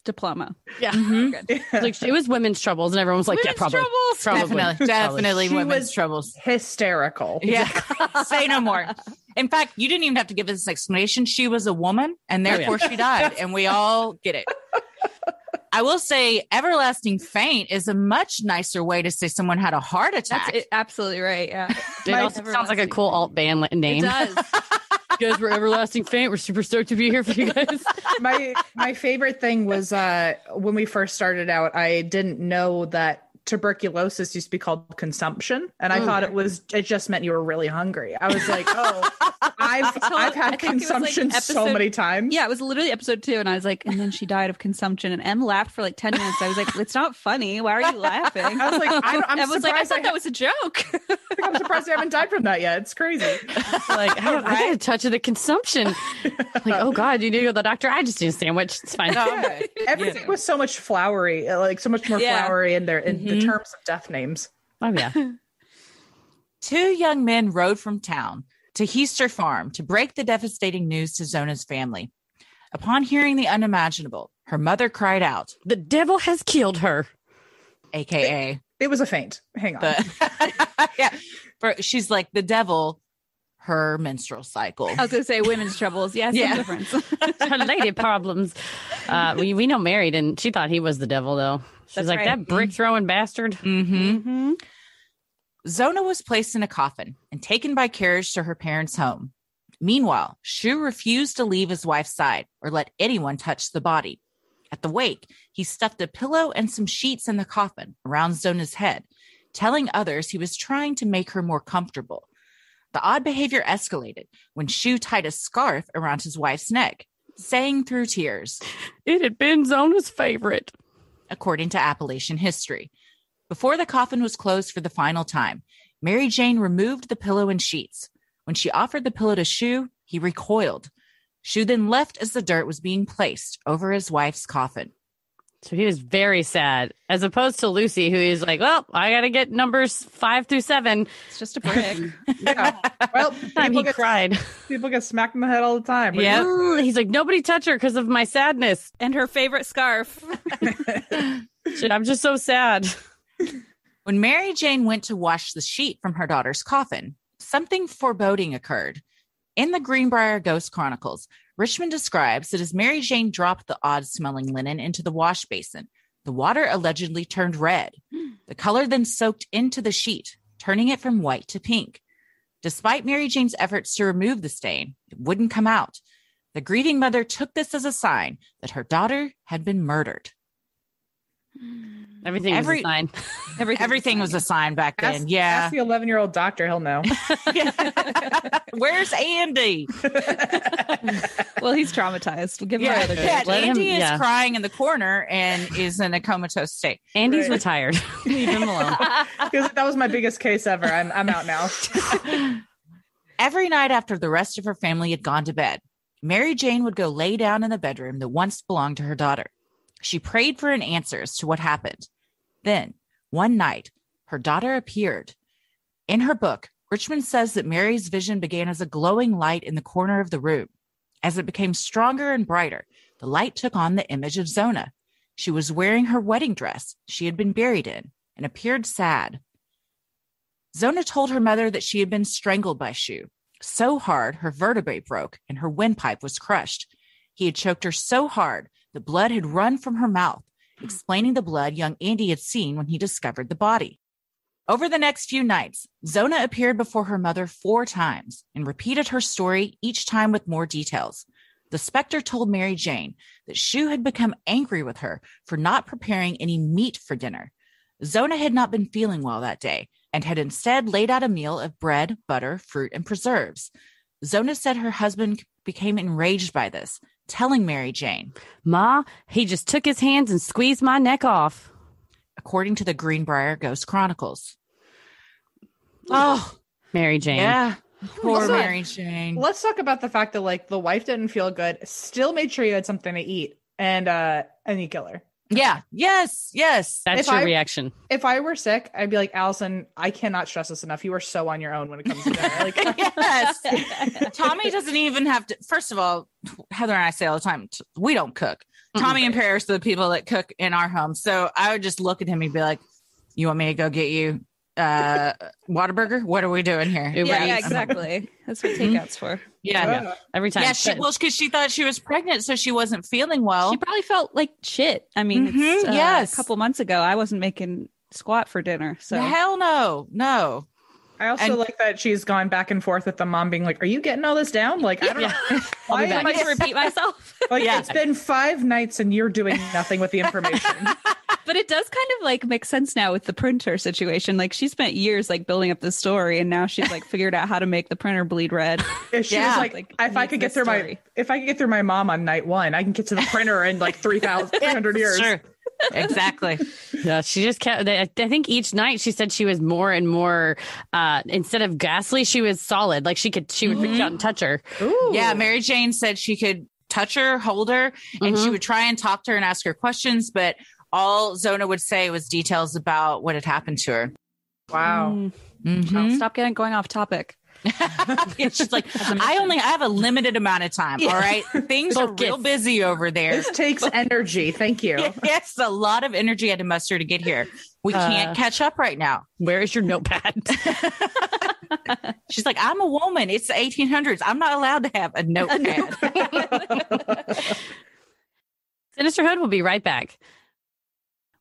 diploma. Yeah. Mhm. Good. Like, it was women's troubles, and everyone was like, Women's yeah, probably. troubles. Probably. Definitely, definitely She women's was- troubles. hysterical. Yeah, say no more. In fact, you didn't even have to give us an explanation. She was a woman, and Oh, yeah. therefore she died, and we all get it. I will say, everlasting faint is a much nicer way to say someone had a heart attack. That's it, absolutely right. Yeah. It also sounds like a cool alt band name. It does. You guys were everlasting faint. We're super stoked to be here for you guys. my my favorite thing was uh when we first started out i didn't know that tuberculosis used to be called consumption and i Mm. thought it was it just meant you were really hungry i was like oh i've told- i've had think it was, like, consumption so many times Yeah, it was literally episode two, and I was like, and then she died of consumption. And Em laughed for like ten minutes. I was like, it's not funny. Why are you laughing? I was like, I- I'm Em was like, I surprised I thought that was a joke. i'm surprised i haven't died from that yet it's crazy like, I, don't, I got a touch of the consumption. Like, oh God, you need to go to the doctor. I just need a sandwich. It's fine. Okay. everything was so much flowery like so much more Yeah. flowery in there in the Mhm. terms of death names Oh, yeah. Two young men rode from town to Heaster Farm to break the devastating news to Zona's family. Upon hearing the unimaginable, her mother cried out, The devil has killed her. aka it was a faint hang on the yeah. For she's like the devil, her menstrual cycle. I was gonna say women's troubles. Yeah, some Yeah. difference. Her lady problems. Uh, we, we know Mary didn't. She thought he was the devil, though. She's That's like, right. that brick throwing bastard. Mm-hmm. hmm Zona was placed in a coffin and taken by carriage to her parents' home. Meanwhile, Shue refused to leave his wife's side or let anyone touch the body. At the wake, he stuffed a pillow and some sheets in the coffin around Zona's head, telling others he was trying to make her more comfortable. The odd behavior escalated when Shue tied a scarf around his wife's neck, saying through tears, It had been Zona's favorite. According to Appalachian history. Before the coffin was closed for the final time, Mary Jane removed the pillow and sheets. When she offered the pillow to Shue, he recoiled. Shue then left as the dirt was being placed over his wife's coffin. So he was very sad, as opposed to Lucy, who is like, well, I got to get numbers five through seven. It's just a brick. yeah. well Time he get, cried. people get smacked in the head all the time Yeah. He's like, nobody touch her because of my sadness. and her favorite scarf. Shit, I'm just so sad. When Mary Jane went to wash the sheet from her daughter's coffin, something foreboding occurred. In the Greenbrier Ghost Chronicles, Richmond describes that as Mary Jane dropped the odd smelling linen into the wash basin, the water allegedly turned red. The color then soaked into the sheet, turning it from white to pink. Despite Mary Jane's efforts to remove the stain, it wouldn't come out. The grieving mother took this as a sign that her daughter had been murdered. Mm. Everything Every- was a sign. Everything, Everything was a sign back then. ask, yeah. ask the 11 year old doctor he'll know Where's Andy? well, he's traumatized. We'll give him Yeah, another yeah, date. Let him- Andy is yeah. crying in the corner and is in a comatose state. Andy's Right. retired. Leave him alone. because that was my biggest case ever i'm, I'm out now Every night after the rest of her family had gone to bed, Mary Jane would go lay down in the bedroom that once belonged to her daughter. She prayed for an answer as to what happened. Then, One night, her daughter appeared. In her book, Richmond says that Mary's vision began as a glowing light in the corner of the room. As it became stronger and brighter, the light took on the image of Zona. She was wearing her wedding dress she had been buried in and appeared sad. Zona told her mother that she had been strangled by Shue so hard her vertebrae broke and her windpipe was crushed. He had choked her so hard the blood had run from her mouth, hmm. explaining the blood young Andy had seen when he discovered the body. Over the next few nights, Zona appeared before her mother four times and repeated her story, each time with more details. The specter told Mary Jane that Shue had become angry with her for not preparing any meat for dinner. Zona had not been feeling well that day and had instead laid out a meal of bread, butter, fruit, and preserves. Zona said her husband became enraged by this, telling Mary Jane, Ma, he just took his hands and squeezed my neck off. according to the Greenbrier Ghost Chronicles. Oh, Mary Jane. yeah. Poor Also- Mary Jane. Let's talk about the fact that like the wife didn't feel good, still made sure you had something to eat, and uh and you kill her. Yeah. Yes. Yes. That's If your I- reaction. If I were sick, I'd be like, Allison, I cannot stress this enough. You are so on your own when it comes to dinner. Like, yes. Tommy doesn't even have to. First of all, Heather and I say all the time, we don't cook. Tommy and Paris are the people that cook in our home. So I would just look at him and be like, "You want me to go get you uh Whataburger? What are we doing here?" Yeah, yeah, exactly. That's what Mhm. takeout's for. Yeah. uh, Every time. Yeah, she, But- well, because she thought she was pregnant, so she wasn't feeling well. She probably felt like shit. I mean, it's, Mhm, uh, yes. a couple months ago, I wasn't making squat for dinner. So Hell no, no. I also And- like that she's gone back and forth with the mom being like, "Are you getting all this down?" Like, I don't know. I'll Why am. I to repeat myself. Like, Yeah. it's been five nights and you're doing nothing with the information. but it does kind of like make sense now with the printer situation. Like she spent years like building up the story, and now she's like figured out how to make the printer bleed red. She Yeah. was like, Like, if I could get through my, if I could get through my mom on night one, I can get to the printer in like 3,000, 300 years. Sure. Exactly. Yeah, she just kept. I think each night she said she was more and more. uh Instead of ghastly, she was solid. Like she could, she would reach out and touch her. Ooh. Yeah, Mary Jane said she could touch her, hold her, and she Mhm. would try and talk to her and ask her questions, but all Zona would say was details about what had happened to her. Wow. Mm, Mhm. stop getting going off topic. Yeah, She's like, I only I have a limited amount of time. All right. Things are real busy over there. This takes energy. Thank you. It's a lot of energy I had to muster to get here. We can't Uh, catch up right now. Where is your notepad? She's like, I'm a woman. It's the 1800s. I'm not allowed to have a notepad. Sinisterhood will be right back.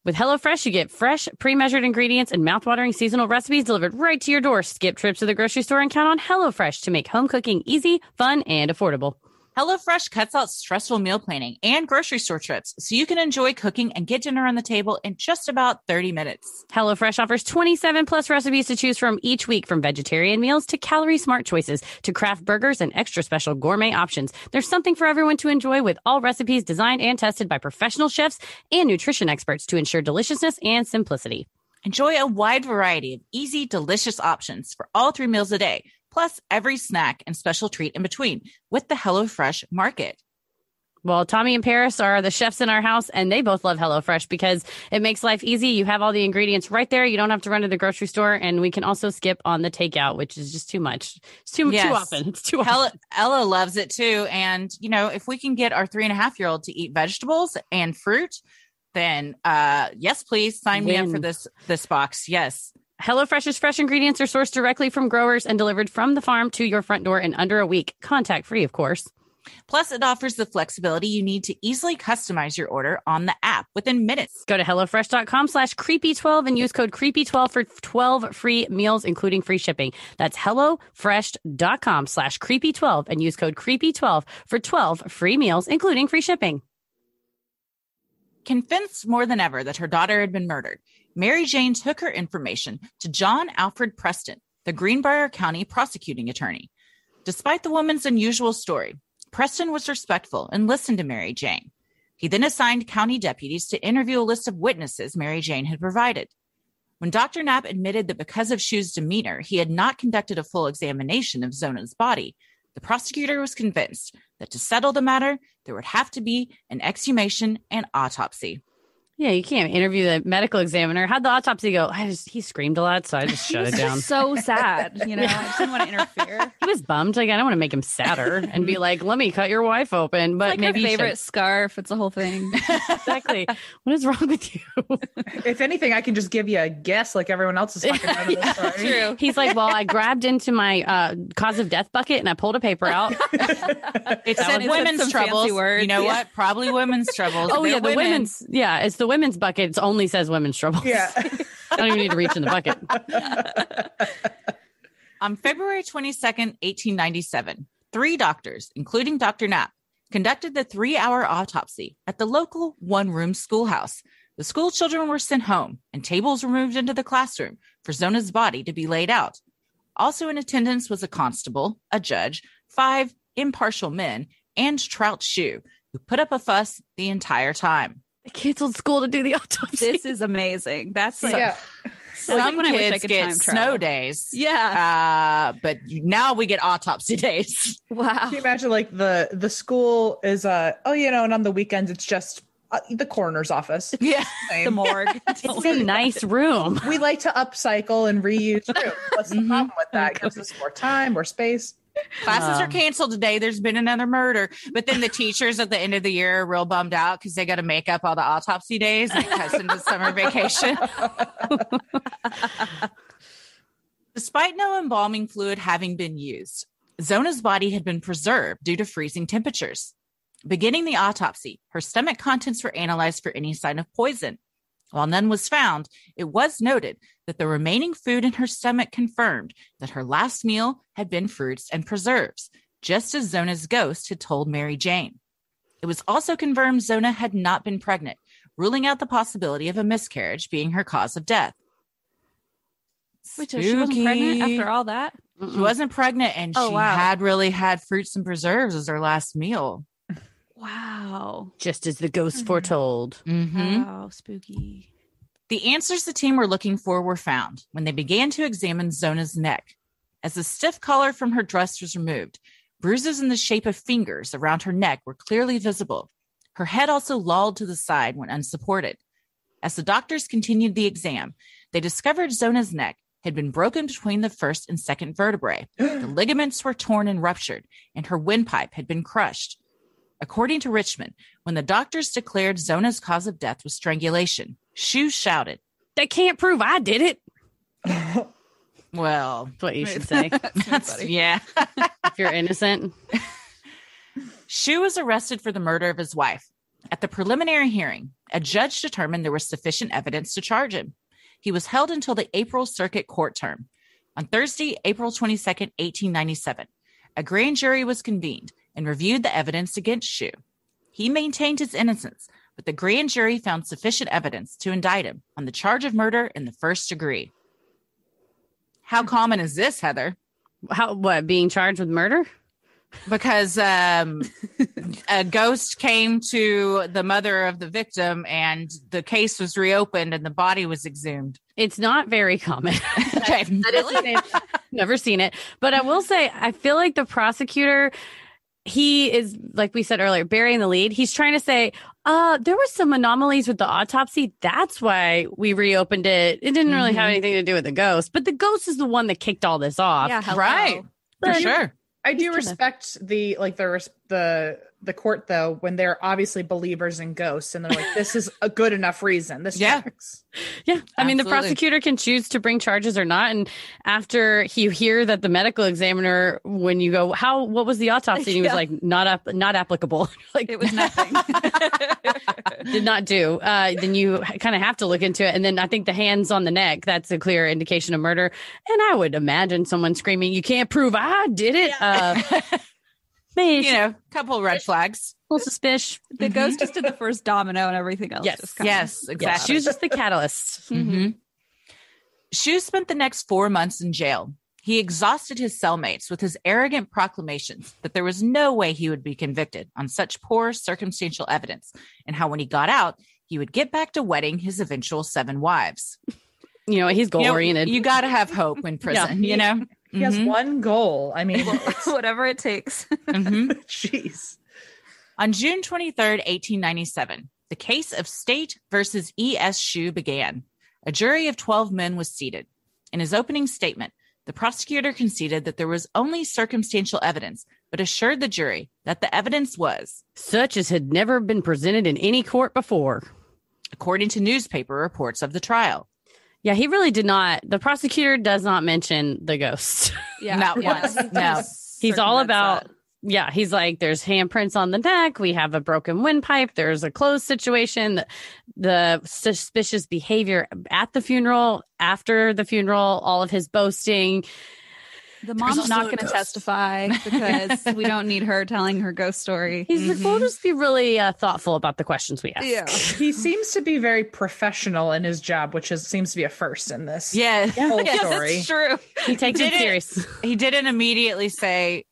With HelloFresh, you get fresh, pre measured ingredients and mouthwatering seasonal recipes delivered right to your door. Skip trips to the grocery store and count on HelloFresh to make home cooking easy, fun, and affordable. HelloFresh cuts out stressful meal planning and grocery store trips so you can enjoy cooking and get dinner on the table in just about 30 minutes. HelloFresh offers 27 plus recipes to choose from each week, from vegetarian meals to calorie smart choices to craft burgers and extra special gourmet options. There's something for everyone to enjoy with all recipes designed and tested by professional chefs and nutrition experts to ensure deliciousness and simplicity. Enjoy a wide variety of easy, delicious options for all three meals a day, plus every snack and special treat in between with the HelloFresh Market. Well, Tommy and Paris are the chefs in our house, and they both love HelloFresh because it makes life easy. You have all the ingredients right there. You don't have to run to the grocery store, and we can also skip on the takeout, which is just too much. It's too Yes. too often. It's too often. Ella, Ella loves it too. And, you know, if we can get our three and a half year old to eat vegetables and fruit, then uh yes, please sign me up for this this box. Yes. HelloFresh's fresh ingredients are sourced directly from growers and delivered from the farm to your front door in under a week. Contact free, of course. Plus, it offers the flexibility you need to easily customize your order on the app within minutes. Go to HelloFresh.com slash creepy12 and use code creepy12 for 12 free meals, including free shipping. That's HelloFresh.com slash creepy12 and use code creepy12 for 12 free meals, including free shipping. Convinced more than ever that her daughter had been murdered, Mary Jane took her information to John Alfred Preston, the Greenbrier County prosecuting attorney. Despite the woman's unusual story, Preston was respectful and listened to Mary Jane. He then assigned county deputies to interview a list of witnesses Mary Jane had provided. When Dr. Knapp admitted that because of Shue's demeanor, he had not conducted a full examination of Zona's body, the prosecutor was convinced that to settle the matter, there would have to be an exhumation and autopsy. Yeah, you can't interview the medical examiner. How'd the autopsy go? I just he screamed a lot, so I just shut was it down. just so sad. You know, I just didn't want to interfere. He was bummed. Like I don't want to make him sadder and be like, "Let me cut your wife open." But like maybe her favorite should- scarf. It's a whole thing. exactly. what is wrong with you? If anything, I can just give you a guess like everyone else is fucking done with this story. True. He's like, "Well, I grabbed into my uh, cause of death bucket and I pulled a paper out." It said women's some fancy troubles. You know Yeah. what? Probably women's troubles. oh They're yeah, the women. women's. Yeah, it's the women's bucket. It only says women's troubles. Yeah. I don't even need to reach in the bucket. On February 22nd, 1897, three doctors, including Dr. Knapp, conducted the three hour autopsy at the local one room schoolhouse. The school children were sent home, and tables were moved into the classroom for Zona's body to be laid out. Also in attendance was a constable, a judge, five impartial men, and Trout Shue, who put up a fuss the entire time. They canceled school to do the autopsy. this is amazing. That's like, yeah. like Some when I wish I kids could get time snow travel. days. yeah. Uh, but now we get autopsy days. Wow. Can you imagine like the the school is uh oh you know and on the weekends it's just uh, the coroner's office. Yeah. The morgue. It's a nice room. we like to upcycle and reuse rooms. What's the Mhm. problem with that? It gives us more time, more space. Classes are Um, canceled today. There's been another murder. But then the teachers at the end of the year are real bummed out because they got to make up all the autopsy days and cuts into summer vacation. Despite no embalming fluid having been used, Zona's body had been preserved due to freezing temperatures. Beginning the autopsy, her stomach contents were analyzed for any sign of poison. While none was found, it was noted that the remaining food in her stomach confirmed that her last meal had been fruits and preserves, just as Zona's ghost had told Mary Jane. It was also confirmed Zona had not been pregnant, ruling out the possibility of a miscarriage being her cause of death. Wait, so she wasn't pregnant after all that? She wasn't pregnant and Oh, she wow. had really had fruits and preserves as her last meal. Wow. Just as the ghost Mhm. foretold. Mm-hmm. Wow. Spooky. The answers the team were looking for were found when they began to examine Zona's neck. As the stiff collar from her dress was removed, bruises in the shape of fingers around her neck were clearly visible. Her head also lolled to the side when unsupported. As the doctors continued the exam, they discovered Zona's neck had been broken between the first and second vertebrae. The ligaments were torn and ruptured, and her windpipe had been crushed. According to Richmond, when the doctors declared Zona's cause of death was strangulation, Shue shouted, They can't prove I did it. Well, That's what you should say. that's, yeah. if you're innocent. Shue was arrested for the murder of his wife. At the preliminary hearing, a judge determined there was sufficient evidence to charge him. He was held until the April Circuit Court term. On Thursday, April 22nd, 1897, a grand jury was convened and reviewed the evidence against Shue. He maintained his innocence, but the grand jury found sufficient evidence to indict him on the charge of murder in the first degree. How common is this, Heather? How what being charged with murder? because um, a ghost came to the mother of the victim and the case was reopened and the body was exhumed. It's not very common. Okay. Never seen it. But I will say, I feel like the prosecutor, he is, like we said earlier, burying the lead. He's trying to say, uh, there were some anomalies with the autopsy. That's why we reopened it. It didn't really have Mhm. anything to do with the ghost, but the ghost is the one that kicked all this off. Yeah. Right. For But- sure. I do kinda- respect the like the res- the the court though when they're obviously believers in ghosts and they're like this is a good enough reason. This Yeah. tracks. Yeah. I mean, the prosecutor can choose to bring charges or not. And after you hear that the medical examiner, when you go, how, what was the autopsy? And he was like, not up, not applicable. like, It was nothing. did not do, uh, then you kind of have to look into it. And then I think the hands on the neck, that's a clear indication of murder. And I would imagine someone screaming, you can't prove I did it. Uh, maybe you know, couple red flags. a little suspicious. the ghost just did the first domino and everything else. Yes. kinda- Yes, Yeah, exactly. she was just the catalyst. hmm Shue spent the next four months in jail. He exhausted his cellmates with his arrogant proclamations that there was no way he would be convicted on such poor circumstantial evidence, and how when he got out, he would get back to wedding his eventual seven wives. You know, he's goal You know, oriented. You, got to have hope in prison, you know? He has Mhm. one goal. I mean, Whatever it takes. Mhm. jeez. On June 23rd, 1897, the case of State versus E.S. Shue began. A jury of 12 men was seated. In his opening statement, the prosecutor conceded that there was only circumstantial evidence, but assured the jury that the evidence was, Such as had never been presented in any court before. according to newspaper reports of the trial. Yeah, he really did not. The prosecutor does not mention the ghost. Yeah. Not yeah. once. No. He's all about that. yeah, he's like, there's handprints on the neck. We have a broken windpipe. There's a closed situation. The, the suspicious behavior at the funeral, after the funeral, all of his boasting. The mom's not going to testify because we don't need her telling her ghost story. He's like, we'll just be really uh, thoughtful about the questions we ask. Yeah. He seems to be very professional in his job, which is seems to be a first in this Yeah. whole Yes, story. it's true. He takes Did it it- serious. He didn't immediately say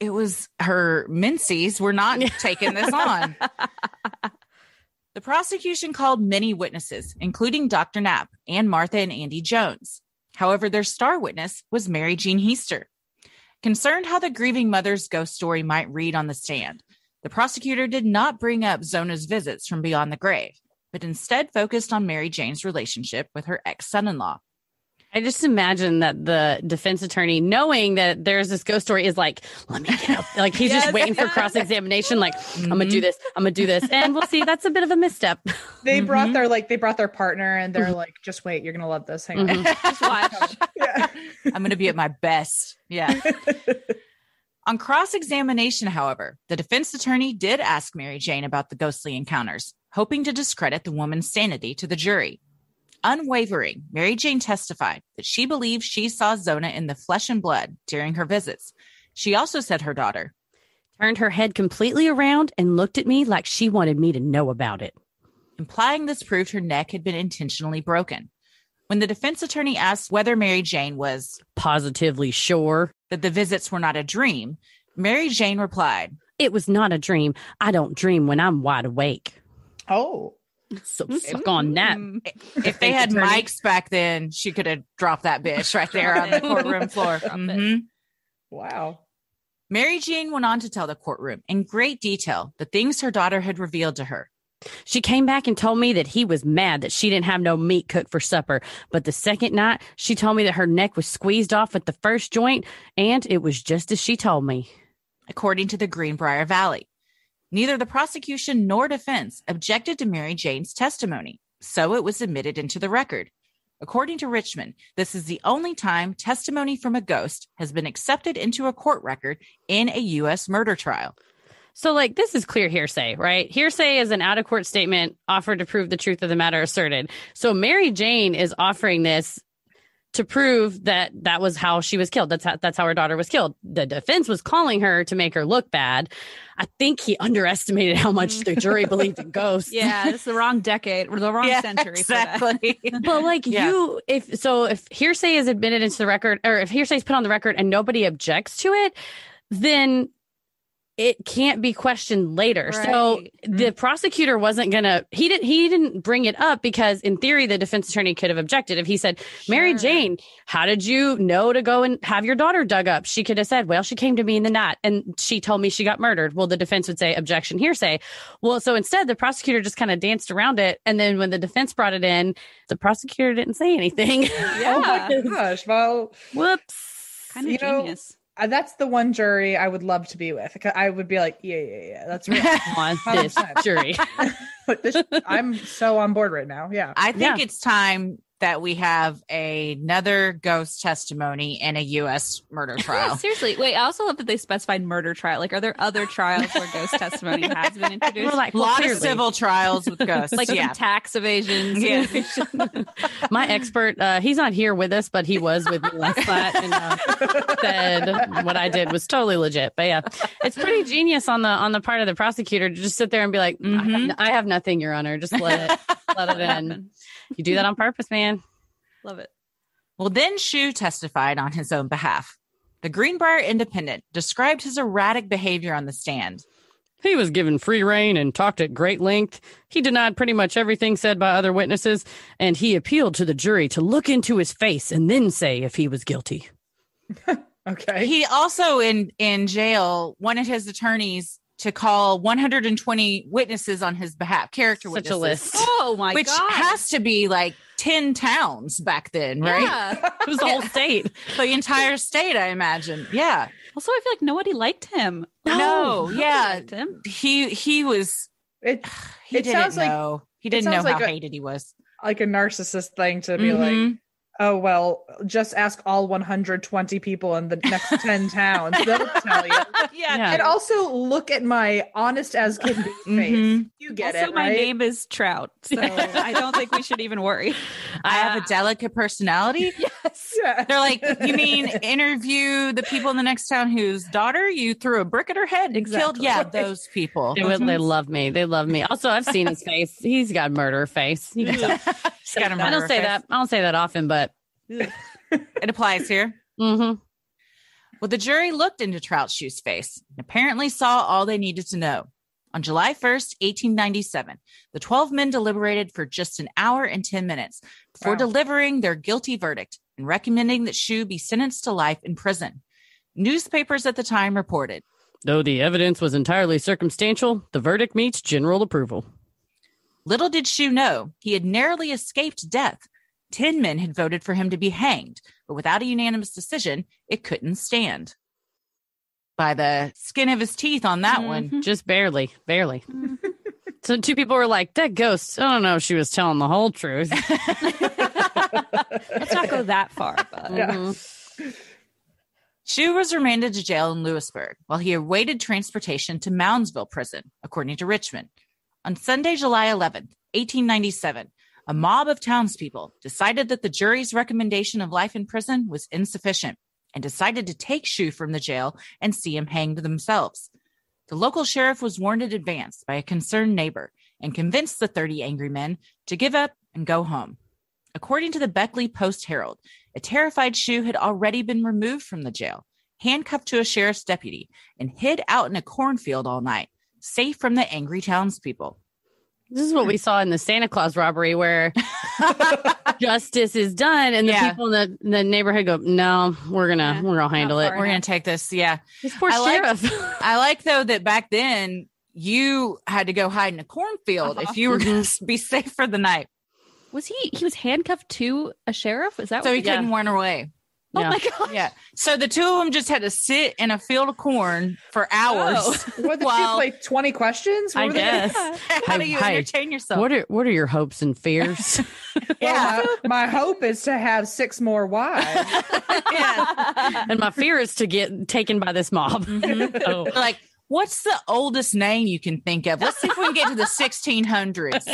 it was her menses. We're not taking this on. The prosecution called many witnesses, including Dr. Knapp and Martha and Andy Jones. However, their star witness was Mary Jean Heaster. Concerned how the grieving mother's ghost story might read on the stand, the prosecutor did not bring up Zona's visits from beyond the grave, but instead focused on Mary Jane's relationship with her ex son in law. I just imagine that the defense attorney, knowing that there's this ghost story, is like, let me get up. Like he's just Yes. waiting for cross examination. Like, I'm going to do this. I'm going to do this. And we'll see. That's a bit of a misstep. They brought Mhm. their like they brought their partner and they're like, just wait, you're gonna love this. Hang on. Mhm. Just watch. Yeah. I'm going to be at my best. Yeah. On cross examination, however, the defense attorney did ask Mary Jane about the ghostly encounters, hoping to discredit the woman's sanity to the jury. Unwavering, Mary Jane testified that she believes she saw Zona in the flesh and blood during her visits. She also said her daughter, Turned her head completely around and looked at me like she wanted me to know about it. implying this proved her neck had been intentionally broken. When the defense attorney asked whether Mary Jane was Positively sure. that the visits were not a dream, Mary Jane replied, It was not a dream. I don't dream when I'm wide awake. Oh. So suck on that. Mm. if they had attorney. mics back then, she could have dropped that bitch right there on the courtroom floor. Drop it. Mhm. Wow. Mary Jane went on to tell the courtroom in great detail the things her daughter had revealed to her. She came back and told me that he was mad that she didn't have no meat cooked for supper. But the second night, she told me that her neck was squeezed off at the first joint, and it was just as she told me. according to the Greenbrier Valley. Neither the prosecution nor defense objected to Mary Jane's testimony, so it was admitted into the record. According to Richmond, this is the only time testimony from a ghost has been accepted into a court record in a U.S. murder trial. So, like, this is clear hearsay, right? Hearsay is an out of court statement offered to prove the truth of the matter asserted. So, Mary Jane is offering this to prove that that was how she was killed. That's how, that's how her daughter was killed. The defense was calling her to make her look bad. I think he underestimated how much the jury believed in ghosts. Yeah, it's the wrong decade or the wrong century. exactly. But like Yeah. you, if so, if hearsay is admitted into the record, or if hearsay is put on the record and nobody objects to it, then it can't be questioned later. So Right. the prosecutor wasn't gonna. He didn't. He didn't bring it up because, in theory, the defense attorney could have objected if he said, "Mary Jane, how did you know to go and have your daughter dug up?" She could have said, "Well, she came to me in the night and she told me she got murdered." Well, the defense would say, "Objection, hearsay." Well, so instead, the prosecutor just kind of danced around it, and then when the defense brought it in, the prosecutor didn't say anything. Oh my Yeah. gosh. Well, Whoops. Kind of know, genius. uh, that's the one jury I would love to be with. I would be like, yeah, yeah, yeah. That's right. on this jury. Like, this, I'm so on board right now. Yeah. I think Yeah. it's time that we have another ghost testimony in a U.S. murder trial. seriously. Wait, I also love that they specified murder trial. Like, are there other trials where ghost testimony has been We're introduced? like, a well, lot clearly. of civil trials with ghosts. like yeah. some tax evasion. Yeah. my expert uh, he's not here with us but he was with me last night and uh, said what i did was totally legit but yeah it's pretty genius on the on the part of the prosecutor to just sit there and be like I, have, Mhm. n- I have nothing your honor just let it let it in you do that on purpose man Love it. Well, then Shue testified on his own behalf. The Greenbrier Independent described his erratic behavior on the stand. he was given free rein and talked at great length. He denied pretty much everything said by other witnesses, and he appealed to the jury to look into his face and then say if he was guilty. Okay. He also in in jail wanted his attorneys to call 120 witnesses on his behalf, character Such a witnesses. list. Oh my God. which god. has to be like 10 towns back then, right? Yeah. It was the whole state. The entire state, I imagine. Yeah. Also, I feel like nobody liked him. No, Nobody yeah. liked him. He he was It he It didn't sounds like- know. he didn't know sounds how like a- hated he was. like a narcissist thing to be like, Mhm. Oh well, just ask all 120 people in the next 10 towns. They'll tell you. Yeah. Yeah. And also look at my honest as can be face. Mhm. You get also, it, my right? name is Trout, so I don't think we should even worry. I have a delicate personality. Yes. Yeah. They're like, you mean interview the people in the next town whose daughter you threw a brick at her head and killed? Exactly. Yeah, those people. They, would, they love me. They love me. Also, I've seen his face. He's got murder face. You can tell. She's got a I murderer don't say face. that. I don't say that often, but It applies here. Mm-hmm. Well, the jury looked into Trout Shue's face and apparently saw all they needed to know. On July 1st, 1897, the 12 men deliberated for just an hour and 10 minutes before Wow. delivering their guilty verdict and recommending that Shue be sentenced to life in prison. Newspapers at the time reported though the evidence was entirely circumstantial, the verdict meets general approval. Little did Shue know he had narrowly escaped death. Ten men had voted for him to be hanged, but without a unanimous decision, it couldn't stand. By the skin of his teeth on that one. Just barely, barely. So two people were like, "That ghost." I don't know if she was telling the whole truth. Let's not go that far, but Mhm. Shue was remanded to jail in Lewisburg while he awaited transportation to Moundsville prison, according to Richmond. On Sunday, July 11th, 1897, a mob of townspeople decided that the jury's recommendation of life in prison was insufficient and decided to take Shue from the jail and see him hanged themselves. The local sheriff was warned in advance by a concerned neighbor and convinced the 30 angry men to give up and go home. According to the Beckley Post Herald, a terrified Shue had already been removed from the jail, handcuffed to a sheriff's deputy, and hid out in a cornfield all night, safe from the angry townspeople. This is what we saw in the Santa Claus robbery, where justice is done, and the Yeah. people in the, the neighborhood go, "No, we're gonna, Yeah, we're gonna handle it." We're going to take this. Yeah. This poor I like- sheriff. I like, though, that back then you had to go hide in a cornfield if you were uh-huh. going to be safe for the night. was he? He was handcuffed to a sheriff. Is that So what he couldn't run away. Oh Yeah. my god! Yeah. So the two of them just had to sit in a field of corn for hours. Oh. What did Well- you play? 20 questions? What I were they- guess. How do you hey, entertain yourself? What are what are your hopes and fears? yeah. Well, my, my hope is to have six more wives. yeah. and my fear is to get taken by this mob. Mhm. Oh. Like, what's the oldest name you can think of? Let's see if we can get to the 1600s.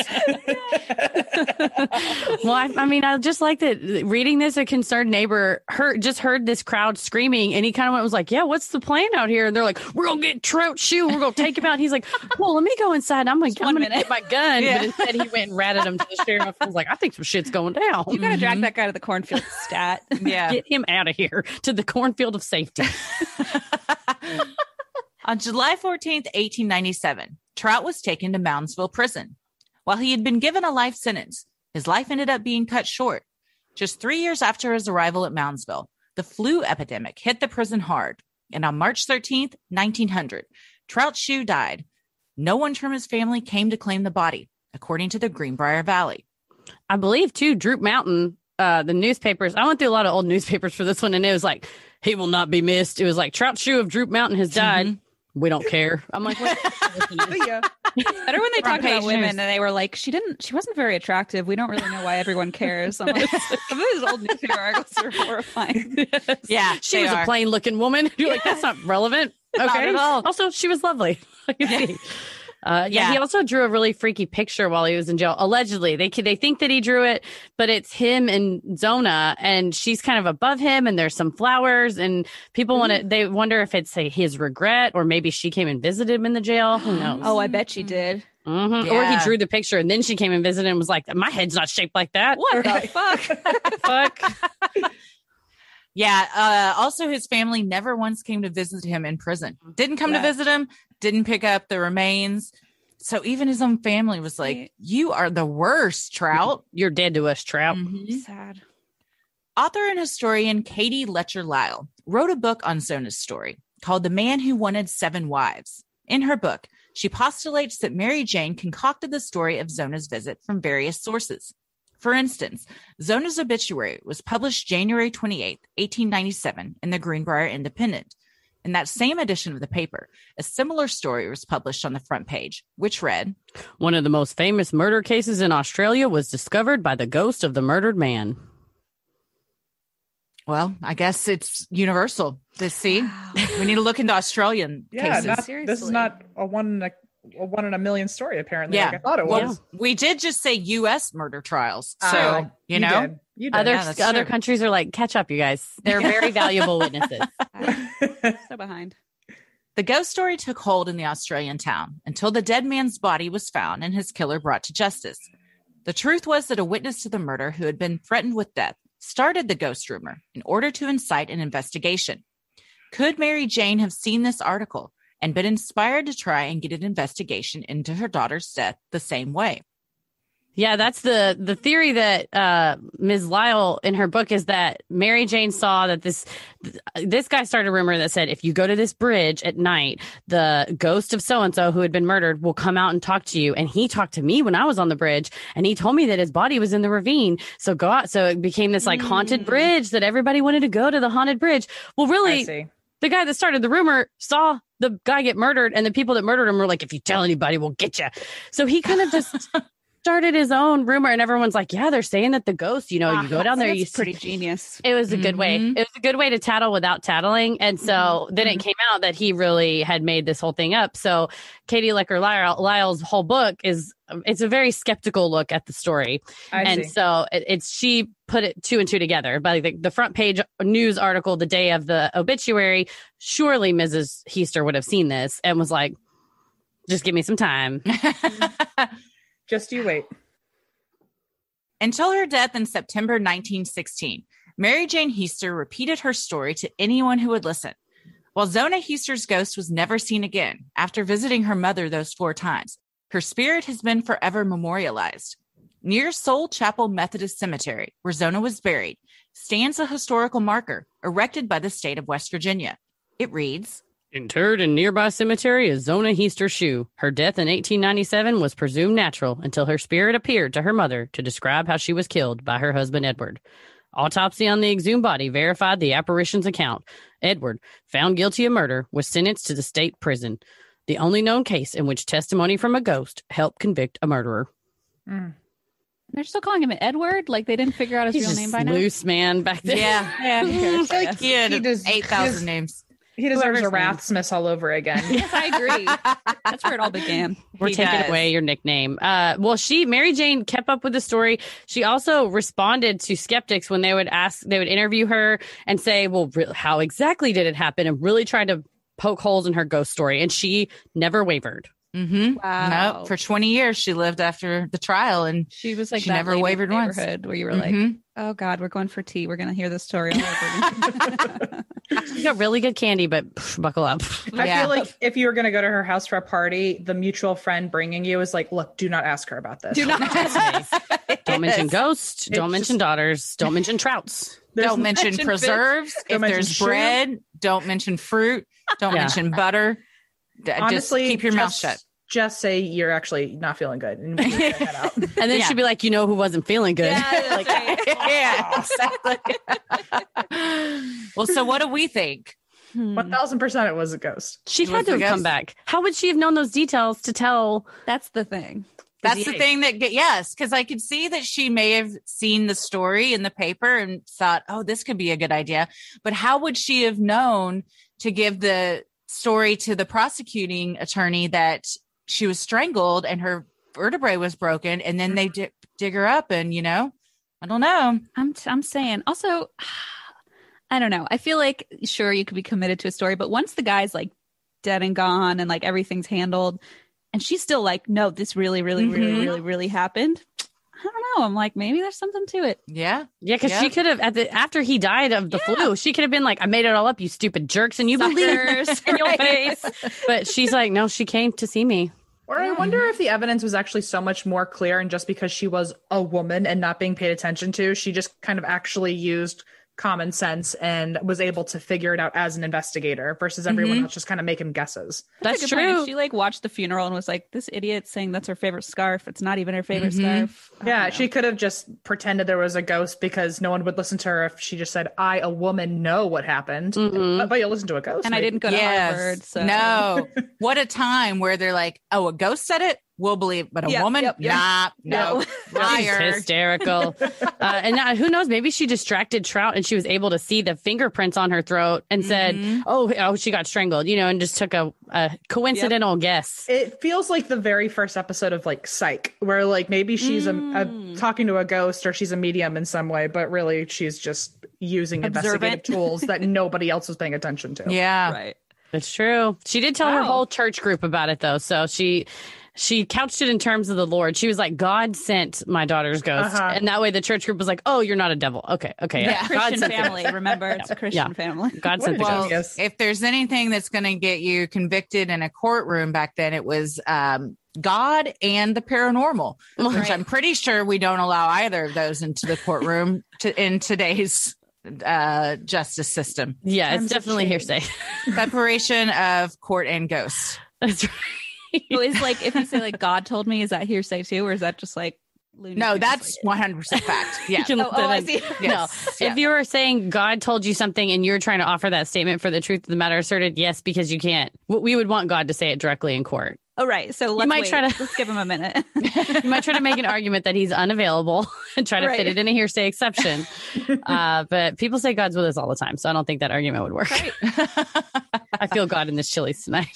well, I, I mean, I just like that reading this. A concerned neighbor heard just heard this crowd screaming, and he kind of went was like, "Yeah, what's the plan out here?" And they're like, "We're gonna get Trout Shue. We're gonna take him out." And he's like, "Well, let me go inside. I'm like, Just I'm gonna get my gun." Yeah. But instead, he went and ratted him to the sheriff. I was like, "I think some shit's going down. You gotta drag mm-hmm. that guy to the cornfield stat. Yeah. Get him out of here to the cornfield of safety." On July 14th, 1897, Trout was taken to Moundsville prison. While he had been given a life sentence, his life ended up being cut short. Just three years after his arrival at Moundsville, the flu epidemic hit the prison hard. And on March 13th, 1900, Trout Shue died. No one from his family came to claim the body, according to the Greenbrier Valley. I believe too, Droop Mountain, uh, the newspapers. I went through a lot of old newspapers for this one, and it was like, he will not be missed. It was like Trout Shue of Droop Mountain has died. We don't care. I'm like, what? yeah. Better when they Front talked about women and they were like, she didn't, she wasn't very attractive. We don't really know why everyone cares. I'm like, some of these old newspaper articles are horrifying. Yeah, she was are. a plain looking woman. You're like, that's not relevant. Okay. at all. Also, she was lovely. You see. Uh, yeah. Yeah. he also drew a really freaky picture while he was in jail. Allegedly, they they think that he drew it, but it's him and Zona, and she's kind of above him, and there's some flowers, and people want to. They wonder if it's a, his regret, or maybe she came and visited him in the jail. Who knows? oh, I bet she did. Mhm. Or he drew the picture, and then she came and visited and was like, "My head's not shaped like that." What the fuck? fuck? Yeah. Uh, also, his family never once came to visit him in prison. Didn't come to visit him. Didn't pick up the remains. So even his own family was like, Right. "You are the worst, Trout." You're dead to us, Trout. Mhm. Sad. Author and historian Katie Letcher Lyle wrote a book on Zona's story called "The Man Who Wanted Seven Wives." In her book, she postulates that Mary Jane concocted the story of Zona's visit from various sources. For instance, Zona's obituary was published January 28, 1897, in the Greenbrier Independent. In that same edition of the paper, a similar story was published on the front page, which read One of the most famous murder cases in Australia was discovered by the ghost of the murdered man. Well, I guess it's universal. This see, we need to look into Australian Yeah, cases. not, this is not a one in a, a one in a million story. Apparently, Yeah. like I thought it Well, was. we did just say U.S. murder trials, ah, so Oh, you know. did. you did. Other Yeah, other true. countries are like, catch up, you guys. They're very valuable witnesses. so behind. The ghost story took hold in the Australian town until the dead man's body was found and his killer brought to justice. The truth was that a witness to the murder who had been threatened with death started the ghost rumor in order to incite an investigation. Could Mary Jane have seen this article and been inspired to try and get an investigation into her daughter's death the same way? Yeah, that's the the theory that uh, Ms. Lyle in her book is that Mary Jane saw that this this guy started a rumor that said if you go to this bridge at night, the ghost of so and so who had been murdered will come out and talk to you. And he talked to me when I was on the bridge, and he told me that his body was in the ravine. So go out. So it became this like haunted Mm. bridge that everybody wanted to go to the haunted bridge. Well, really, the guy that started the rumor saw the guy get murdered, and the people that murdered him were like, "If you tell anybody, we'll get you." So he kind of just started his own rumor, and everyone's like, "Yeah, they're saying that the ghost, you know, you go down there, you That's see." pretty genius. It was a good way. Mhm. It was a good way to tattle without tattling, and so then it came out that he really had made this whole thing up. So Katie Letcher Lyle, Lyle's whole book is it's a very skeptical look at the story I and see. so it, it's she put it two and two together by the, the front page news article the day of the obituary surely mrs heaster would have seen this and was like just give me some time Just you wait. Until her death in September 1916, Mary Jane Heaster repeated her story to anyone who would listen. While Zona Heaster's ghost was never seen again after visiting her mother those four times, her spirit has been forever memorialized. Near Soule Chapel Methodist Cemetery, where Zona was buried, stands a historical marker erected by the state of West Virginia. It reads, interred in nearby cemetery is zona heaster shue her death in 1897 was presumed natural until her spirit appeared to her mother to describe how she was killed by her husband edward autopsy on the exhumed body verified the apparition's account edward found guilty of murder was sentenced to the state prison the only known case in which testimony from a ghost helped convict a murderer Mm. They're still calling him Edward. Like they didn't figure out his He's real just name by now. loose man back then Yeah. Yeah, who like he had does- 8,000 names. He deserves a name. Wrath Smith all over again. Yes, I agree. That's where it all began. We're He taking does. away your nickname. Uh, well, she, Mary Jane, kept up with the story. She also responded to skeptics when they would ask, they would interview her and say, "Well, re- how exactly did it happen?" and really tried to poke holes in her ghost story. And she never wavered. Mm-hmm. Wow. Nope. For 20 years, she lived after the trial and She was like She never wavered once. Where you were like, Mhm. "Oh God, we're going for tea. We're going to hear this story all over." She got really good candy, but pff, buckle up. I Yeah. feel like if you were going to go to her house for a party, the mutual friend bringing you is like, look, do not ask her about this. Do not ask me. Don't mention Yes. ghosts. Don't It's mention daughters. Don't mention trouts. There's don't mention mention preserves. Don't if mention there's sugar. bread, don't mention fruit. Don't Yeah. mention butter. Honestly, just keep your mouth shut. Just say you're actually not feeling good. And we can get that out. And then Yeah. she'd be like, "You know who wasn't feeling good?" like, yeah, exactly. well, so what do we think? Hmm. One thousand percent, it was a ghost. She'd It had to have come back. How would she have known those details to tell? That's the thing. That's the thing that get yes, because I could see that she may have seen the story in the paper and thought, "Oh, this could be a good idea." But how would she have known to give the story to the prosecuting attorney that she was strangled and her vertebrae was broken, and then they di- dig her up, and you know, I don't know. I'm t- I'm saying also I don't know. I feel like sure you could be committed to a story, but once the guy's like dead and gone and like everything's handled and she's still like no this really really really Mhm. really really happened. I don't know. I'm like maybe there's something to it. Yeah, Yeah, because Yeah. she could have at the after he died of the flu, she could have been like, "I made it all up, you stupid jerks," and you believe Suckers. in your face. But she's like, "No, she came to see me." Or I wonder if the evidence was actually so much more clear, and just because she was a woman and not being paid attention to, she just kind of actually used common sense and was able to figure it out as an investigator versus everyone Mhm. else just kind of making guesses. That's a good point. If true. She like watched the funeral and was like, "This idiot saying that's her favorite scarf. It's not even her favorite Mhm. scarf." Yeah, know. she could have just pretended there was a ghost because no one would listen to her if she just said, "I, a woman, know what happened." Mhm. But, but you'll listen to a ghost. and I didn't go to Harvard, so No. what a time where they're like, oh, a ghost said it? We'll believe, but a Yep, woman? yep, yep. Nah, no. She's Liar. hysterical. uh, and now, who knows? Maybe she distracted Trout and she was able to see the fingerprints on her throat and said, Mhm. "Oh, oh, she got strangled," you know, and just took a, a coincidental guess. It feels like the very first episode of like Psych, where like maybe she's a, Mm. a talking to a ghost or she's a medium in some way, but really she's just using investigative tools that nobody else was paying attention to. Yeah. right. It's true. She did tell her whole church group about it though. So she she couched it in terms of the Lord. She was like, God sent my daughter's ghost. Uh-huh. And that way the church group was like, Oh, you're not a devil. Okay, okay. Yeah. God Christian sent the- family. Remember, it's a Christian family. God What sent a the ghost. if there's anything that's going to get you convicted in a courtroom back then, it was um, God and the paranormal, which I'm pretty sure we don't allow either of those into the courtroom to, in today's uh, justice system. Yeah, it's Times have definitely hearsay. Separation of court and ghosts. That's right. So is like if you say like God told me, is that hearsay too, or is that just like Looney No, that's 100% fact. Yeah. Oh, oh, I see. Yes. No, Yeah. if you were saying God told you something and you're trying to offer that statement for the truth of the matter asserted, yes, because you can't. W- We would want God to say it directly in court. Oh right. So let's might wait. try to- let's give him a minute. You might try to make an argument that he's unavailable and try to Right. fit it in a hearsay exception. Uh, but people say God's with us all the time, so I don't think that argument would work. Right. I feel God in this Chili's tonight.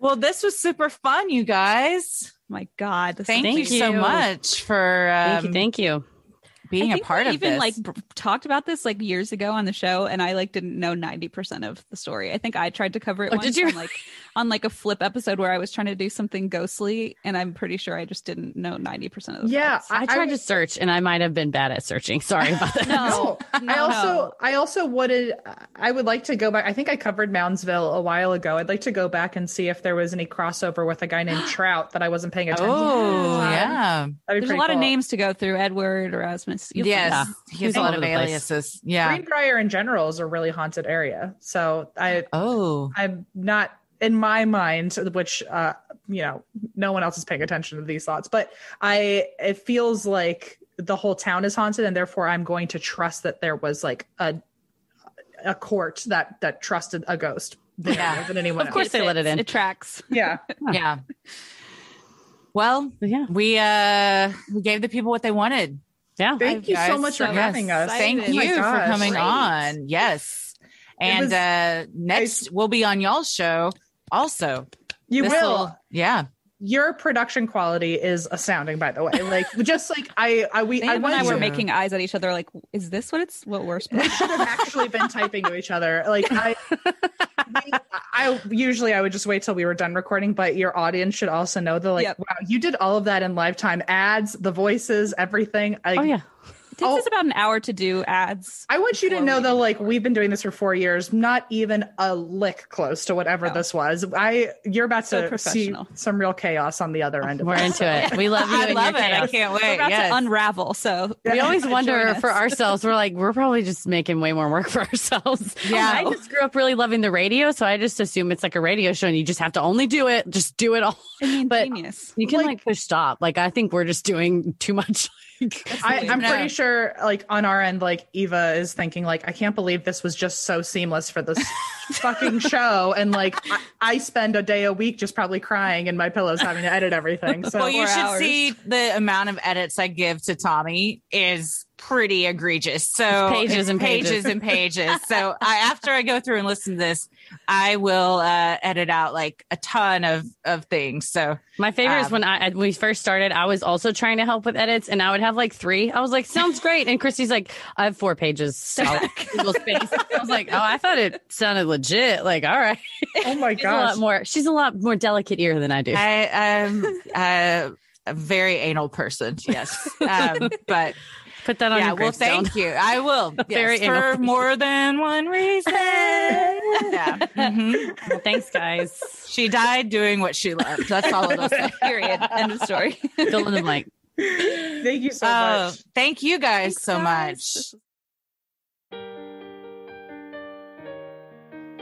well, this was super fun, you guys. My God. this Thank, is you, so much for um, Thank you. Thank you. Being a part of even this. like b- talked about this like years ago on the show and I like didn't know 90% of the story. I think I tried to cover it Oh, once did you? like on like a flip episode where I was trying to do something ghostly and I'm pretty sure I just didn't know 90% of the Yeah, facts. I tried to search and I might have been bad at searching. Sorry about that. No. No, No, I also no. I also would I would like to go back. I think I covered Moundsville a while ago. I'd like to go back and see if there was any crossover with a guy named Trout that I wasn't paying attention oh, to. oh, at the time. yeah. There's a pretty lot of names to go through. Edward, Erasmus. You'll Yes. Yeah. He has He's a lot of the place. aliases. Yeah. Greenbrier in general is a really haunted area. So I Oh. I'm not in my mind, which uh, you know, no one else is paying attention to these thoughts, but I it feels like the whole town is haunted, and therefore I'm going to trust that there was like a a court that that trusted a ghost there Yeah. than anyone Of course else. they let it in. It tracks. Yeah. Yeah. Well, Yeah. we uh we gave the people what they wanted. Yeah. Thank you so much for so having us. excited. Thank Oh my you for coming Great. on. Yes. And was- uh next we'll be on y'all's show also. You This will. Yeah. Your production quality is astounding, by the way. Like just like I, I we, I Sam and I were to- making eyes at each other like, is this what it's what we're supposed we should have actually been typing to each other. Like I, we- I usually I would just wait till we were done recording, but your audience should also know that like, Yep. wow, you did all of that in lifetime ads, the voices, everything. Oh, yeah. It takes Oh. us about an hour to do ads. I want you to know though, like we've been doing this for four years, not even a lick close to whatever No. this was. I, you're about So to see some real chaos on the other end. Of We're this. into it. We love you. I and love your it. I can't wait. We're about Yes. to unravel. So We always wonder for ourselves. We're like, we're probably just making way more work for ourselves. Yeah. I just grew up really loving the radio, so I just assume it's like a radio show, and you just have to only do it. Just do it all. I mean, But- genius. You can Like- like, push stop. Like I think we're just doing too much. I, I'm No. pretty sure, like on our end, like Eva is thinking, like, I can't believe this was just so seamless for this fucking show, and like I, I spend a day a week just probably crying in my pillows having to edit everything. So well, you should hours. see the amount of edits I give to Tommy is pretty egregious. So Pages and pages. pages and pages. So I, after I go through and listen to this, I will uh, edit out like a ton of of things. So My favorite is Um, when I when we first started. I was also trying to help with edits, and I would have like three. I was like, "Sounds great," and Christy's like, "I have four pages." I'll space. I was like, "Oh, I thought it sounded legit." Like, all right, oh my god, a lot more. She's a lot more delicate ear than I do. I am uh, a very anal person. Yes, um, but Put that on yeah. your Well, gravestone. thank you. I will. Very yes, anal for person. more than one reason. yeah. mhm. Well, thanks, guys. She died doing what she loved. That's all it'll say. Period. End of story. Fill in the blank. Thank you so Oh, much. thank you guys Thanks, so guys. much.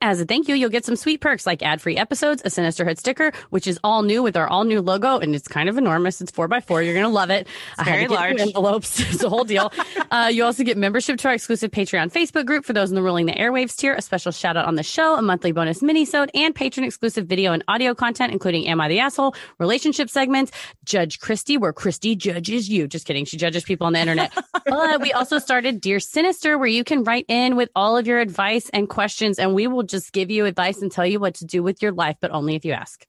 As a thank you, you'll get some sweet perks like ad-free episodes, a Sinister Sinisterhood sticker, which is all new with our all-new logo, and it's kind of enormous. It's four by four. You're gonna love it. I had very large. envelopes. it's a whole deal. uh, you also get membership to our exclusive Patreon Facebook group for those in the Ruling the Airwaves tier, a special shout out on the show, a monthly bonus mini-sode, and patron exclusive video and audio content, including Am I the Asshole, relationship segments, Judge Christy, where Christy judges you. Just kidding. She judges people on the internet. but we also started Dear Sinister, where you can write in with all of your advice and questions, and we will just give you advice and tell you what to do with your life, but only if you ask.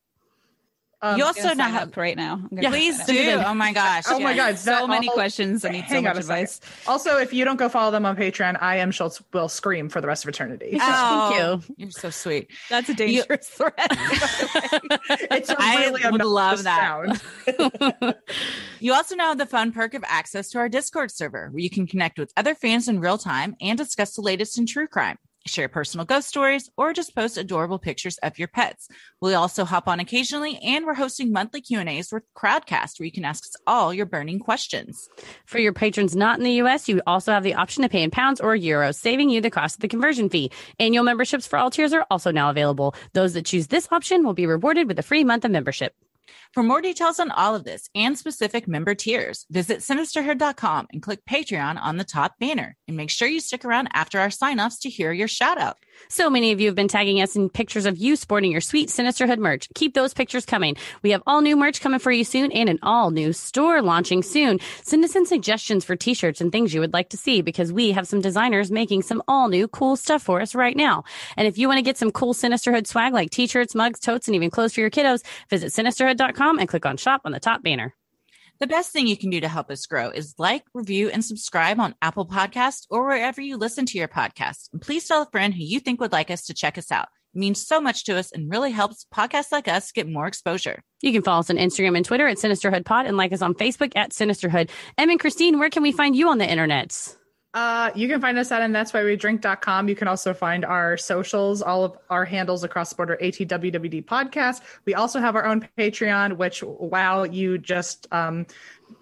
Um, you also gonna know how. up right now. I'm Yeah, Please do. Oh my gosh. Oh my yes. God. So that many all- questions. I need so much on a second. advice. Also, if you don't go follow them on Patreon, I am Schultz will scream for the rest of eternity. Oh, Thank you. You're so sweet. That's a dangerous threat. It's a I really would love that. sound. You also now have the fun perk of access to our Discord server where you can connect with other fans in real time and discuss the latest in true crime, share personal ghost stories, or just post adorable pictures of your pets. We also hop on occasionally and we're hosting monthly Q&As with Crowdcast where you can ask us all your burning questions. For your patrons not in the US, you also have the option to pay in pounds or euros, saving you the cost of the conversion fee. Annual memberships for all tiers are also now available. Those that choose this option will be rewarded with a free month of membership. For more details on all of this and specific member tiers, visit sinisterhood.com and click Patreon on the top banner. And make sure you stick around after our sign-offs to hear your shout out. So many of you have been tagging us in pictures of you sporting your sweet Sinisterhood merch. Keep those pictures coming. We have all new merch coming for you soon and an all new store launching soon. Send us in suggestions for t-shirts and things you would like to see because we have some designers making some all new cool stuff for us right now. And if you want to get some cool Sinisterhood swag like t-shirts, mugs, totes, and even clothes for your kiddos, visit sinisterhood.com and click on shop on the top banner. The best thing you can do to help us grow is like, review, and subscribe on Apple Podcasts or wherever you listen to your podcast. And please tell a friend who you think would like us to check us out. It means so much to us and really helps podcasts like us get more exposure. You can follow us on Instagram and Twitter at Sinisterhood Pod and like us on Facebook at Sinisterhood. Em and Christine, where can we find you on the internet? Uh, you can find us at and that's why we drink.com. You can also find our socials, all of our handles across the border, ATWWD podcast. We also have our own Patreon, which wow, you just um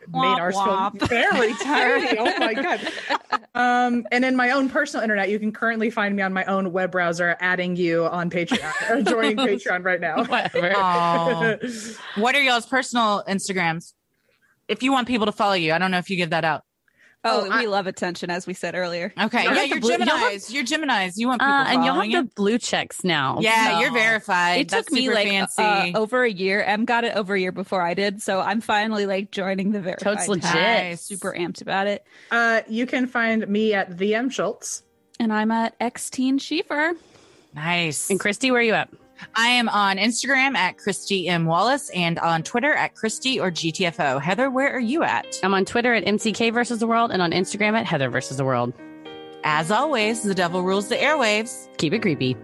made ours womp. feel very tiny. oh my god. Um, and in my own personal internet, you can currently find me on my own web browser, adding you on Patreon or joining Patreon right now. Whatever. What are y'all's personal Instagrams? If you want people to follow you, I don't know if you give that out. Oh, Oh, I- we love attention, as we said earlier. Okay. You'll yeah, you're the blue- you'll have- Gemini's. You're Gemini's. You want people Uh, and you'll have following the blue checks now. Yeah, No. you're verified. It That's took me like fancy. uh, over a year. Em got it over a year before I did, so I'm finally like joining the verified. Totes legit. tag. Nice. Super amped about it. Uh, you can find me at the Em Schultz. And I'm at X Teen Schiefer. nice. And Christy, where are you at? I am on Instagram at Christy M. Wallace and on Twitter at Christy or GTFO. Heather, where are you at? I'm on Twitter at MCK versus the world and on Instagram at Heather versus the world. As always, the devil rules the airwaves. Keep it creepy.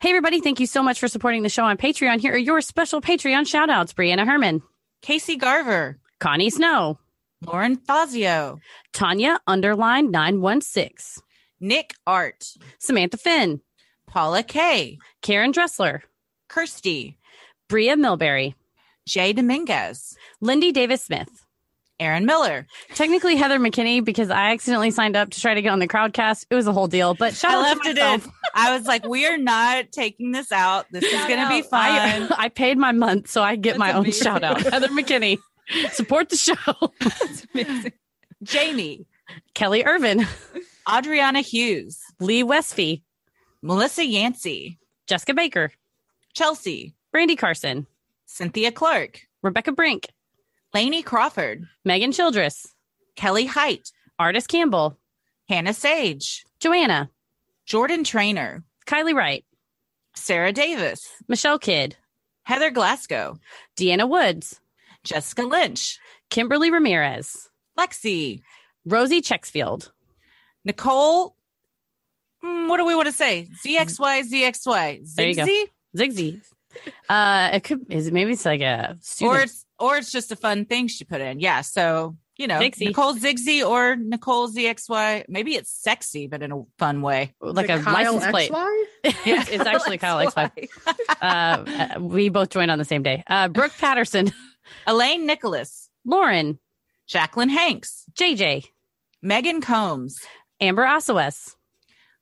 Hey, everybody. Thank you so much for supporting the show on Patreon. Here are your special Patreon shout outs Brianna Herman, Casey Garver, Connie Snow, Lauren Fazio, Tanya underline 916, Nick Art, Samantha Finn, Paula Kay, Karen Dressler, Kirsty, Bria Milberry, Jay Dominguez, Lindy Davis Smith, Aaron Miller. technically Heather McKinney because I accidentally signed up to try to get on the crowdcast. It was a whole deal, but shout I out left to it in. I was like, we are not taking this out. This is going to be fun. I, I paid my month, so I get That's my own shout out. Heather McKinney, support the show. Jamie, Kelly Irvin, Adriana Hughes, Lee Westby, Melissa Yancey, Jessica Baker, Chelsea, Brandy Carson, Cynthia Clark, Rebecca Brink, Lainey Crawford, Megan Childress, Kelly Height, Artist Campbell, Hannah Sage, Joanna, Jordan Trainer, Kylie Wright, Sarah Davis, Michelle Kidd, Heather Glasgow, Deanna Woods, Jessica Lynch, Kimberly Ramirez, Lexi, Rosie Checksfield, Nicole Mm, what do we want to say? ZXY, ZXY, There. Zigzy? Zigzy. Uh, it could is it maybe it's like a Or it's or it's just a fun thing she put in. Yeah. So you know, Zixzy. Nicole Zigzy or Nicole ZXY. Maybe it's sexy, but in a fun way. like a it Kyle license plate. XY? it's, it's actually Kyle X5. Uh, uh, we both joined on the same day. Uh, Brooke Patterson, Elaine Nicholas, Lauren, Jacqueline Hanks, JJ, Megan Combs, Amber Osowes,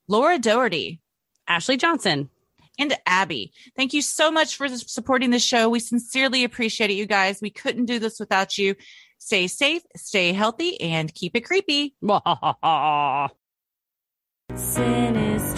Laura Doherty, Ashley Johnson. and Abby. Thank you so much for supporting the show. We sincerely appreciate it, you guys. We couldn't do this without you. Stay safe, stay healthy, and keep it creepy. Sinister